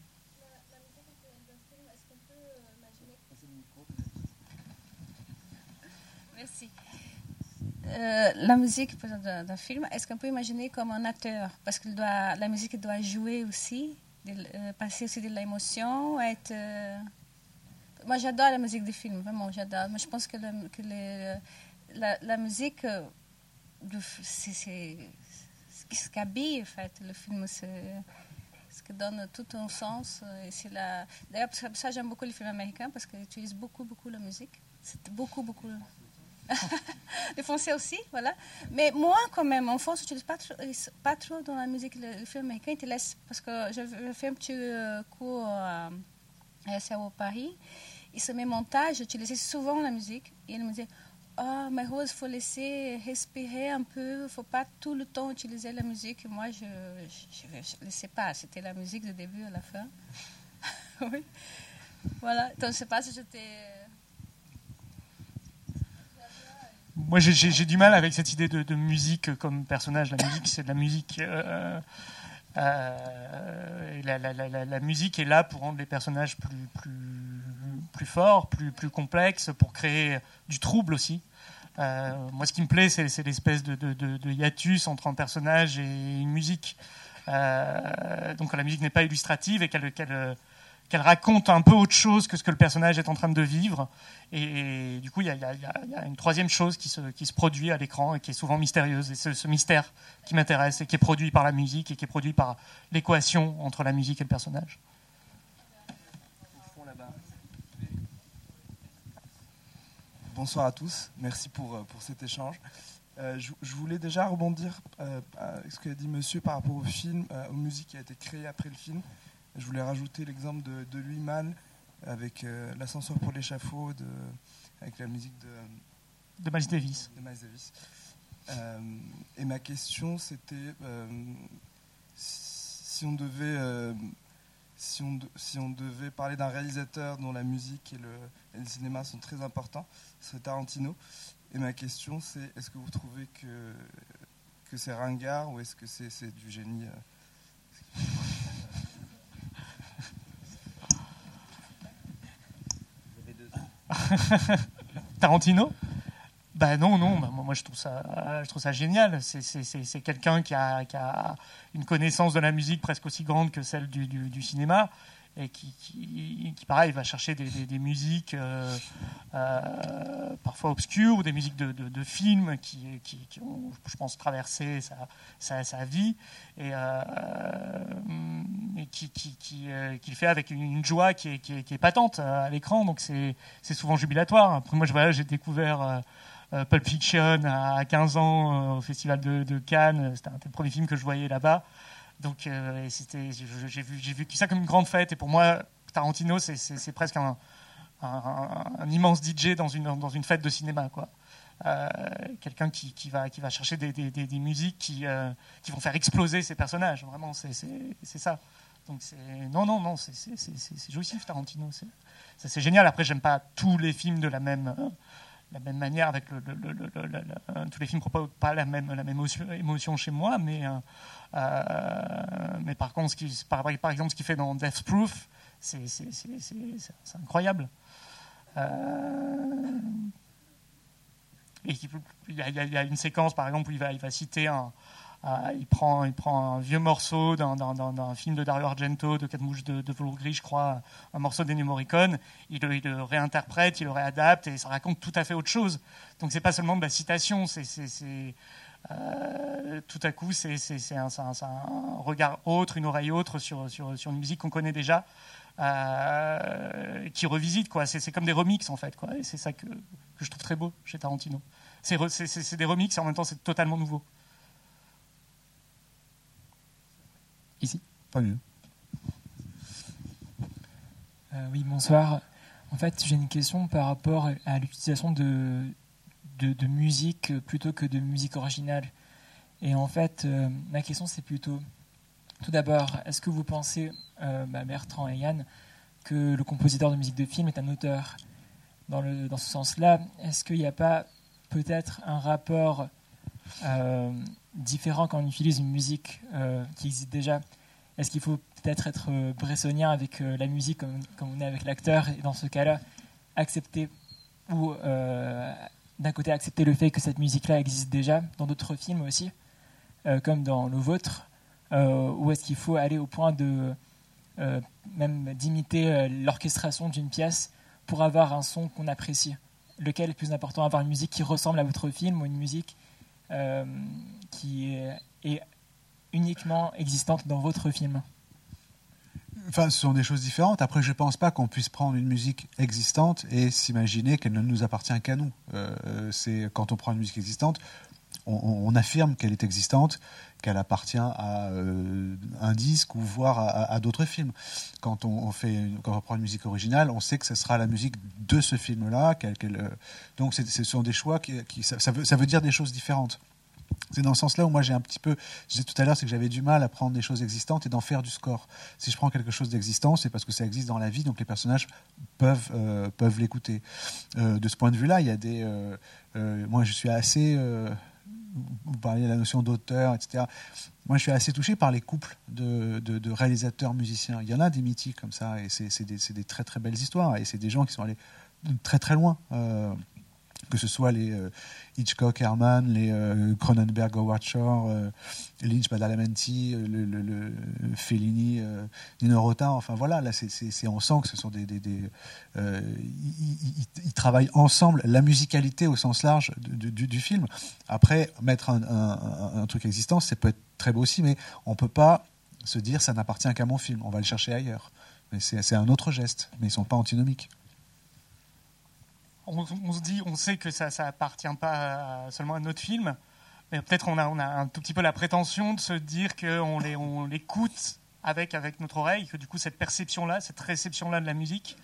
Merci. Euh, la musique d'un film, est-ce qu'on peut imaginer comme un acteur? Parce que doit, la musique doit jouer aussi, de euh, passer aussi de l'émotion, être... euh, Moi, j'adore la musique des films, vraiment, j'adore. Mais je pense que, le- que les- la, musique, euh, c'est ce qu'habille, en fait, le film. C'est ce qui donne tout un sens. euh, la... D'ailleurs, ça- j'aime beaucoup les films américains, parce qu'ils utilisent beaucoup, beaucoup la musique. C'est beaucoup, beaucoup... *laughs* les Français aussi, voilà. Mais moi, quand même, en France, je n'utilise pas pas trop dans la musique. Le, le film américain, ils laissent. Parce que je fais un petit euh, cours à, à SAO Paris. Et sur mes montages, j'utilisais souvent la musique. Et ils me disaient ah, mais Rose, faut laisser respirer un peu, faut pas tout le temps utiliser la musique. Moi, je ne laissais pas, c'était la musique du début à la fin. *laughs* oui. Voilà, donc je ne sais pas si j'étais... Moi, j'ai du mal avec cette idée de, musique comme personnage. La musique, c'est de la musique. Euh, euh, la, la, la, musique est là pour rendre les personnages plus, plus, plus forts, plus, complexes, pour créer du trouble aussi. Euh, moi, ce qui me plaît, c'est l'espèce de, hiatus entre un personnage et une musique. Euh, donc, la musique n'est pas illustrative et qu'elle raconte un peu autre chose que ce que le personnage est en train de vivre. Et, du coup, il y, a une troisième chose qui se, qui se produit à l'écran et qui est souvent mystérieuse. Et c'est ce mystère qui m'intéresse et qui est produit par la musique et qui est produit par l'équation entre la musique et le personnage. Bonsoir à tous, merci pour, euh, pour cet échange. Euh, je, voulais déjà rebondir euh, ce qu'a dit monsieur par rapport au film, aux musiques qui a été créées après le film. Je voulais rajouter l'exemple de, de Louis Mann avec euh, l'ascenseur pour l'échafaud, avec la musique de, de Miles Davis. De Miles Davis. Euh, et ma question, c'était euh, si on devait si on, si on, devait parler d'un réalisateur dont la musique et le, et le, cinéma sont très importants, c'est Tarantino. Et ma question, c'est est-ce que vous trouvez que, que c'est ringard ou est-ce que c'est du génie *laughs* Tarantino? Ben non, non, ben moi je trouve ça, je trouve ça génial. C'est quelqu'un qui a, qui a, une connaissance de la musique presque aussi grande que celle du, du cinéma et qui, qui, pareil, va chercher des, musiques euh, euh, parfois obscures ou des musiques de, de, films qui, qui, ont, je pense, traversé sa, sa, sa vie et, euh, et qui, qui, le fait avec une, joie qui est, qui est, patente à l'écran. Donc c'est souvent jubilatoire. Après, moi, j'ai découvert. Pulp Fiction à 15 ans au festival de, Cannes. C'était un des premiers films que je voyais là-bas. Donc euh, j'ai vu ça comme une grande fête. Et pour moi, Tarantino, c'est presque un, un, immense DJ dans une, dans une fête de cinéma, quoi. Euh, quelqu'un qui, qui, va, qui va chercher des, des, des, musiques qui, euh, qui vont faire exploser ses personnages. Vraiment, c'est ça. Donc non, non, non, c'est jouissif Tarantino. C'est génial. Après, j'aime pas tous les films de la même la même manière avec tous les films ne proposent pas la même, émotion, chez moi, mais, euh, euh, mais par contre, par, exemple, ce qu'il fait dans Death Proof, c'est incroyable. Il y, a, une séquence, par exemple, où il va, il va citer un, il, prend, il prend un vieux morceau d'un film de Dario Argento, de Quatre mouches de, de velours gris, je crois, un morceau d'Ennio Morricone. Il, le réinterprète, il le réadapte et ça raconte tout à fait autre chose. Donc c'est pas seulement de la citation, c'est euh, tout à coup c'est un, regard autre, une oreille autre sur, une musique qu'on connaît déjà. Euh, qui revisite quoi. C'est comme des remixes en fait. Et c'est ça que, que, je trouve très beau chez Tarantino. C'est des remixes et en même temps c'est totalement nouveau. Ici Pas mieux. Euh, oui, bonsoir. En fait, j'ai une question par rapport à l'utilisation de, de, musique plutôt que de musique originale. Et en fait, euh, ma question, c'est plutôt, tout d'abord, est-ce que vous pensez, euh, bah, Bertrand et Yann, que le compositeur de musique de film est un auteur? Dans, le, dans ce sens-là, est-ce qu'il n'y a pas peut-être un rapport différent quand on utilise une musique euh, qui existe déjà. Est-ce qu'il faut peut-être être euh, bressonien avec euh, la musique comme, on est avec l'acteur? Et dans ce cas-là accepter ou d'un côté accepter le fait que cette musique-là existe déjà dans d'autres films aussi, comme dans le vôtre, ou est-ce qu'il faut aller au point de même d'imiter l'orchestration d'une pièce pour avoir un son qu'on apprécie? Lequel est plus important Avoir une musique qui ressemble à votre film ou une musique qui est, uniquement existante dans votre film Enfin, ce sont des choses différentes. Après, je ne pense pas qu'on puisse prendre une musique existante et s'imaginer qu'elle ne nous appartient qu'à nous. Euh, c'est quand on prend une musique existante, on, affirme qu'elle est existante, qu'elle appartient à euh, un disque ou voire à, d'autres films. Quand on, fait, quand on prend une musique originale, on sait que ce sera la musique de ce film-là. Euh, donc, ce sont des choix qui, ça, veut, ça veut dire des choses différentes. C'est dans ce sens-là où moi j'ai un petit peu, je disais tout à l'heure, c'est que j'avais du mal à prendre des choses existantes et d'en faire du score. Si je prends quelque chose d'existant, c'est parce que ça existe dans la vie, donc les personnages peuvent, euh, peuvent l'écouter. de ce point de vue-là, il y a des. moi je suis assez vous parliez de la notion d'auteur, etc. Moi, je suis assez touché par les couples de, réalisateurs musiciens. Il y en a des mythiques comme ça, et c'est des, très très belles histoires, et c'est des gens qui sont allés très très loin. Euh, que ce soit les euh, Hitchcock, Herman, les euh, Cronenberg, Howard Shore, euh, Lynch, Badalamenti, le, Fellini, Nino Rota, enfin voilà, là c'est, on sent que ce sont des... ils, travaillent ensemble la musicalité au sens large du, film. Après, mettre un, truc existant, ça peut être très beau aussi, mais on ne peut pas se dire ça n'appartient qu'à mon film, on va le chercher ailleurs. Mais c'est, un autre geste, mais ils ne sont pas antinomiques on, se dit, on sait que ça ne appartient pas seulement à notre film, mais peut-être on a, on a un tout petit peu la prétention de se dire qu'on on l'écoute avec, avec notre oreille, que du coup cette perception-là, cette réception-là de la musique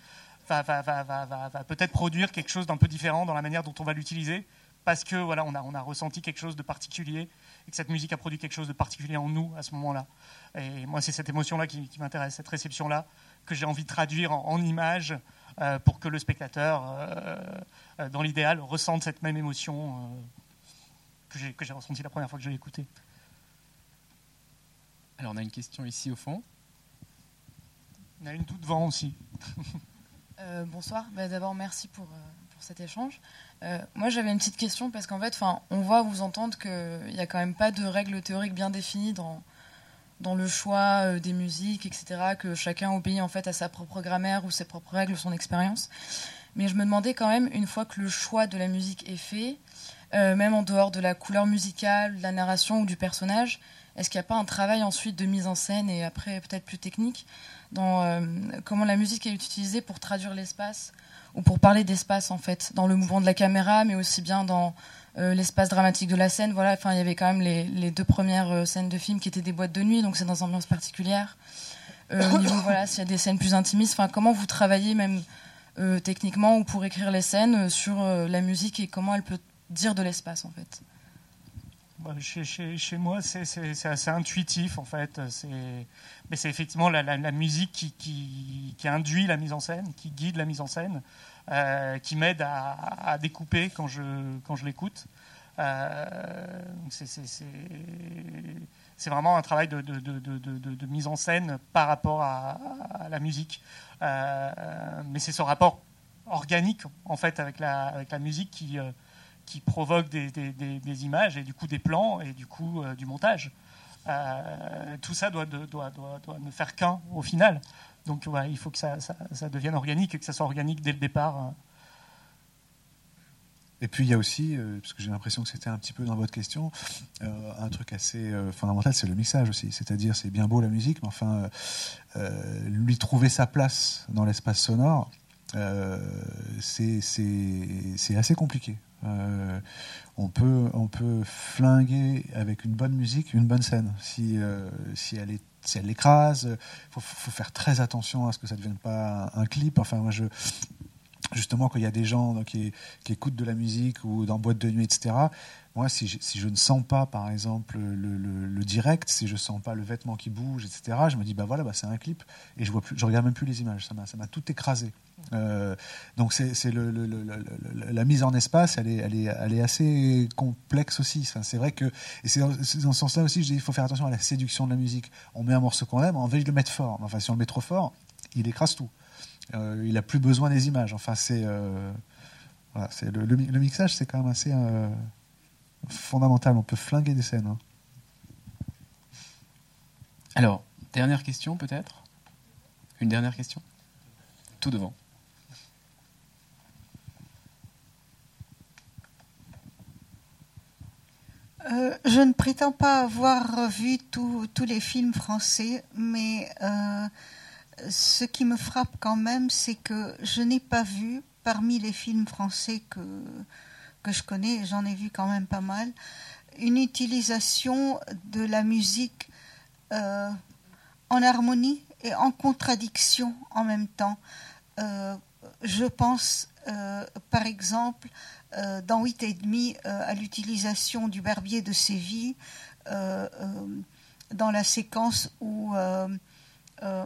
va, va, va, va peut-être produire quelque chose d'un peu différent dans la manière dont on va l'utiliser, parce que voilà, on a, on a ressenti quelque chose de particulier et que cette musique a produit quelque chose de particulier en nous à ce moment-là. Et moi, c'est cette émotion-là qui, m'intéresse, cette réception-là que j'ai envie de traduire en, en images pour que le spectateur, euh, euh, dans l'idéal, ressente cette même émotion que j'ai ressentie la première fois que je l'ai écouté. Alors on a une question ici au fond. On a une tout devant aussi. *laughs* bonsoir. Bah, d'abord, merci pour, pour, cet échange. moi, j'avais une petite question parce qu'en fait, on voit, vous entendre qu'il n'y a quand même pas de règles théoriques bien définies dans, dans le choix euh, des musiques, etc., que chacun obéit en fait à sa propre grammaire ou ses propres règles, son expérience. Mais je me demandais quand même, une fois que le choix de la musique est fait, euh, même en dehors de la couleur musicale, de la narration ou du personnage, est-ce qu'il n'y a pas un travail ensuite de mise en scène et après peut-être plus technique dans euh, comment la musique est utilisée pour traduire l'espace ou pour parler d'espace en fait, dans le mouvement de la caméra, mais aussi bien dans euh, l'espace dramatique de la scène. Voilà, enfin, il y avait quand même les, deux premières euh, scènes de film qui étaient des boîtes de nuit, donc c'est dans une ambiance particulière. Euh, au niveau, voilà, s'il y a des scènes plus intimistes, enfin, comment vous travaillez même techniquement ou pour écrire les scènes sur la musique et comment elle peut dire de l'espace en fait? Bah, chez, chez, moi, c'est assez intuitif en fait. Mais c'est effectivement la, musique qui, qui, induit la mise en scène, qui guide la mise en scène. Euh, qui m'aide à, découper quand je, quand je l'écoute. Euh, c'est vraiment un travail de, mise en scène par rapport à, la musique. Euh, mais c'est ce rapport organique en fait avec la, musique qui, qui provoque des, images et du coup des plans et du coup du montage. tout ça doit ne faire qu'un au final. Donc il faut que ça, devienne organique et que ça soit organique dès le départ. Hein. Et puis il y a aussi, euh, parce que j'ai l'impression que c'était un petit peu dans votre question, euh, un truc assez euh, fondamental, c'est le mixage aussi. C'est-à-dire, c'est bien beau la musique, mais enfin, lui trouver sa place dans l'espace sonore, c'est assez compliqué. on, peut, on peut flinguer avec une bonne musique une bonne scène. Si, si elle est si elle l'écrase. Il faut, faire très attention à ce que ça ne devienne pas un, clip. Enfin, moi, je, justement, quand il y a des gens qui, écoutent de la musique ou dans boîte de nuit, etc., moi, si je, ne sens pas, par exemple, le, direct, si je ne sens pas le vêtement qui bouge, etc., je me dis, bah voilà, bah, c'est un clip, et je vois plus, je regarde même plus les images, ça m'a tout écrasé. Euh, donc c'est la mise en espace, elle est, assez complexe aussi. C'est vrai que, et c'est dans, ce sens-là aussi, je dis, il faut faire attention à la séduction de la musique. On met un morceau qu'on aime, on veut le mettre fort. Enfin, si on le met trop fort, il écrase tout. Euh, il a plus besoin des images. Enfin, c'est, euh, le, mixage, c'est quand même assez fondamental. On peut flinguer des scènes. Hein. Alors, dernière question peut-être? Une dernière question? Tout devant. Euh, je ne prétends pas avoir vu tous les films français, mais euh, ce qui me frappe quand même, c'est que je n'ai pas vu parmi les films français que, je connais, j'en ai vu quand même pas mal, une utilisation de la musique euh, en harmonie et en contradiction en même temps. Euh, je pense, euh, par exemple, dans 8 et demi, à l'utilisation du barbier de Séville dans la séquence où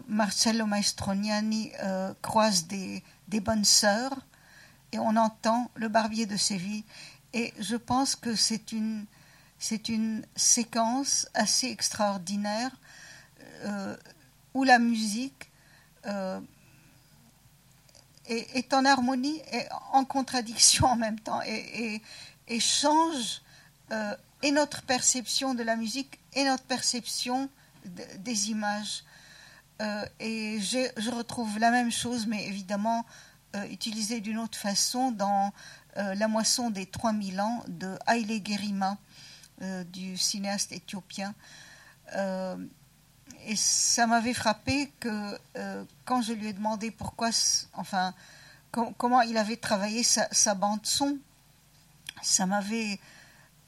Marcello Maestroniani croise des bonnes sœurs et on entend le barbier de Séville. Et je pense que c'est une, c'est une séquence assez extraordinaire euh, où la musique euh, est, en harmonie et en contradiction en même temps et, et- change euh, et notre perception de la musique et notre perception de- des images. Et je retrouve la même chose, mais évidemment euh, utilisée d'une autre façon dans euh, La moisson des 3000 ans de Haile Gerima, euh, du cinéaste éthiopien. Et ça m'avait frappé que quand je lui ai demandé pourquoi, enfin, com- comment il avait travaillé sa, sa bande son, ça m'avait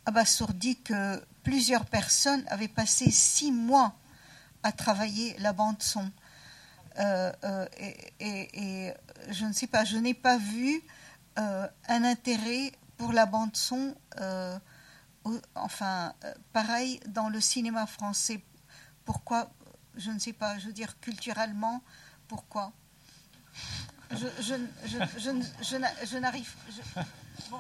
abasourdi que plusieurs personnes avaient passé six mois à travailler la bande son. Et je ne sais pas, je n'ai pas vu euh, un intérêt pour la bande son, euh, enfin, euh, pareil dans le cinéma français. Pourquoi Je ne sais pas, je veux dire culturellement, pourquoi? Je, je, je, je, je n'a- je n'arrive. bon,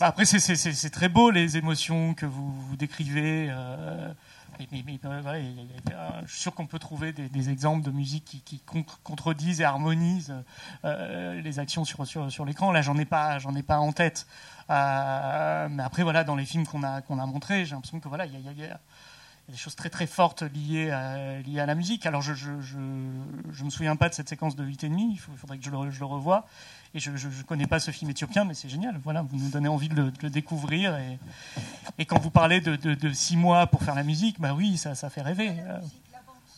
après, c'est- très beau les émotions que vous, décrivez. Euh, je suis sûr qu'on peut trouver des, exemples de musique qui, qui contre- contredisent et harmonisent euh, les actions sur, l'écran. Là, j'en ai pas, j'en ai pas en tête. Euh, mais après, voilà, dans les films qu'on a montrés, j'ai l'impression que voilà, il y a, des choses très très fortes liées à, la musique. Alors je je, je, je me souviens pas de cette séquence de 8 et demi, il faudrait que je le revoie. Et je ne connais pas ce film éthiopien, mais c'est génial. Voilà, vous nous donnez envie de le, découvrir. Et, quand vous parlez de, six mois pour faire la musique, bah oui, ça, fait rêver. Euh,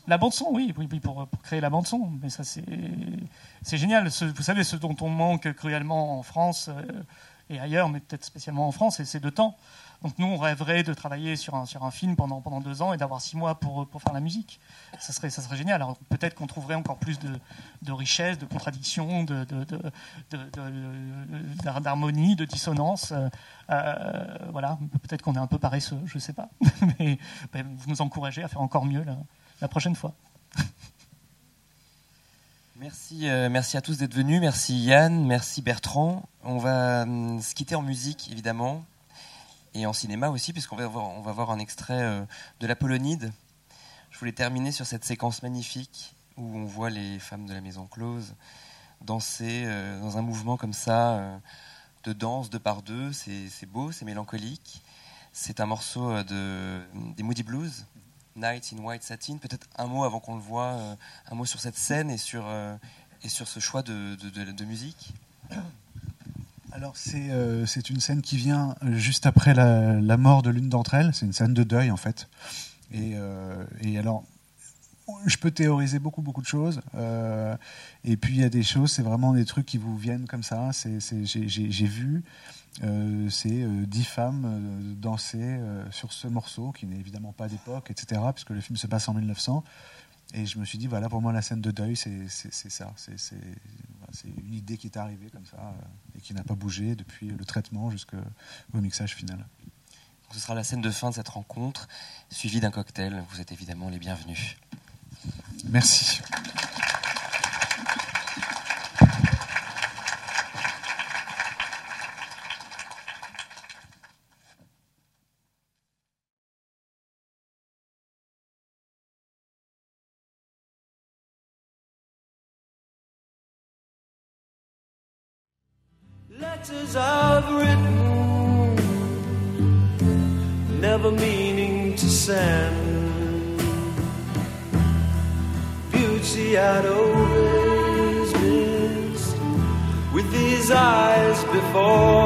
La bande son, oui, pour, créer la bande son. Mais ça, c'est génial. Vous savez, ce dont on manque cruellement en France euh, et ailleurs, mais peut-être spécialement en France, c'est de temps. Donc nous, on rêverait de travailler sur un, sur un film pendant, pendant deux ans et d'avoir six mois pour, pour faire la musique. Ça serait, ça serait génial. Alors peut-être qu'on trouverait encore plus de, de de contradictions, de, de, de- de- de- d'har- d'harmonie, de dissonance. Euh, euh, voilà, peut-être qu'on est un peu paresseux, je ne sais pas. *laughs* Mais vous nous encouragez à faire encore mieux la, prochaine fois. *laughs* Merci, euh, merci à tous d'être venus. Merci Yann, merci Bertrand. On va se quitter en musique, évidemment, et en cinéma aussi, puisqu'on va voir, un extrait euh, de La Polonide. Je voulais terminer sur cette séquence magnifique où on voit les femmes de la maison close danser euh, dans un mouvement comme ça, euh, de danse deux par deux. C'est beau, c'est mélancolique. C'est un morceau de, des Moody Blues, Night in White Satin. Peut-être un mot avant qu'on le voit, un mot sur cette scène et sur, et sur ce choix de musique. Alors c'est euh, une scène qui vient juste après la, mort de l'une d'entre elles. C'est une scène de deuil en fait. Et, euh, alors je peux théoriser beaucoup beaucoup de choses. Euh, et puis il y a des choses, c'est vraiment des trucs qui vous viennent comme ça. J'ai- vu euh, ces euh, dix femmes euh, danser euh, sur ce morceau qui n'est évidemment pas d'époque, etc. Puisque le film se passe en 1900. Et je me suis dit, voilà, pour moi, la scène de deuil, c'est ça. C'est c'est- une idée qui est arrivée comme ça euh, et qui n'a pas bougé depuis le traitement jusqu'au mixage final. Donc, ce sera la scène de fin de cette rencontre, suivie d'un cocktail. Vous êtes évidemment les bienvenus. Merci. Letters I've written, never meaning to send. Beauty I'd always missed with these eyes before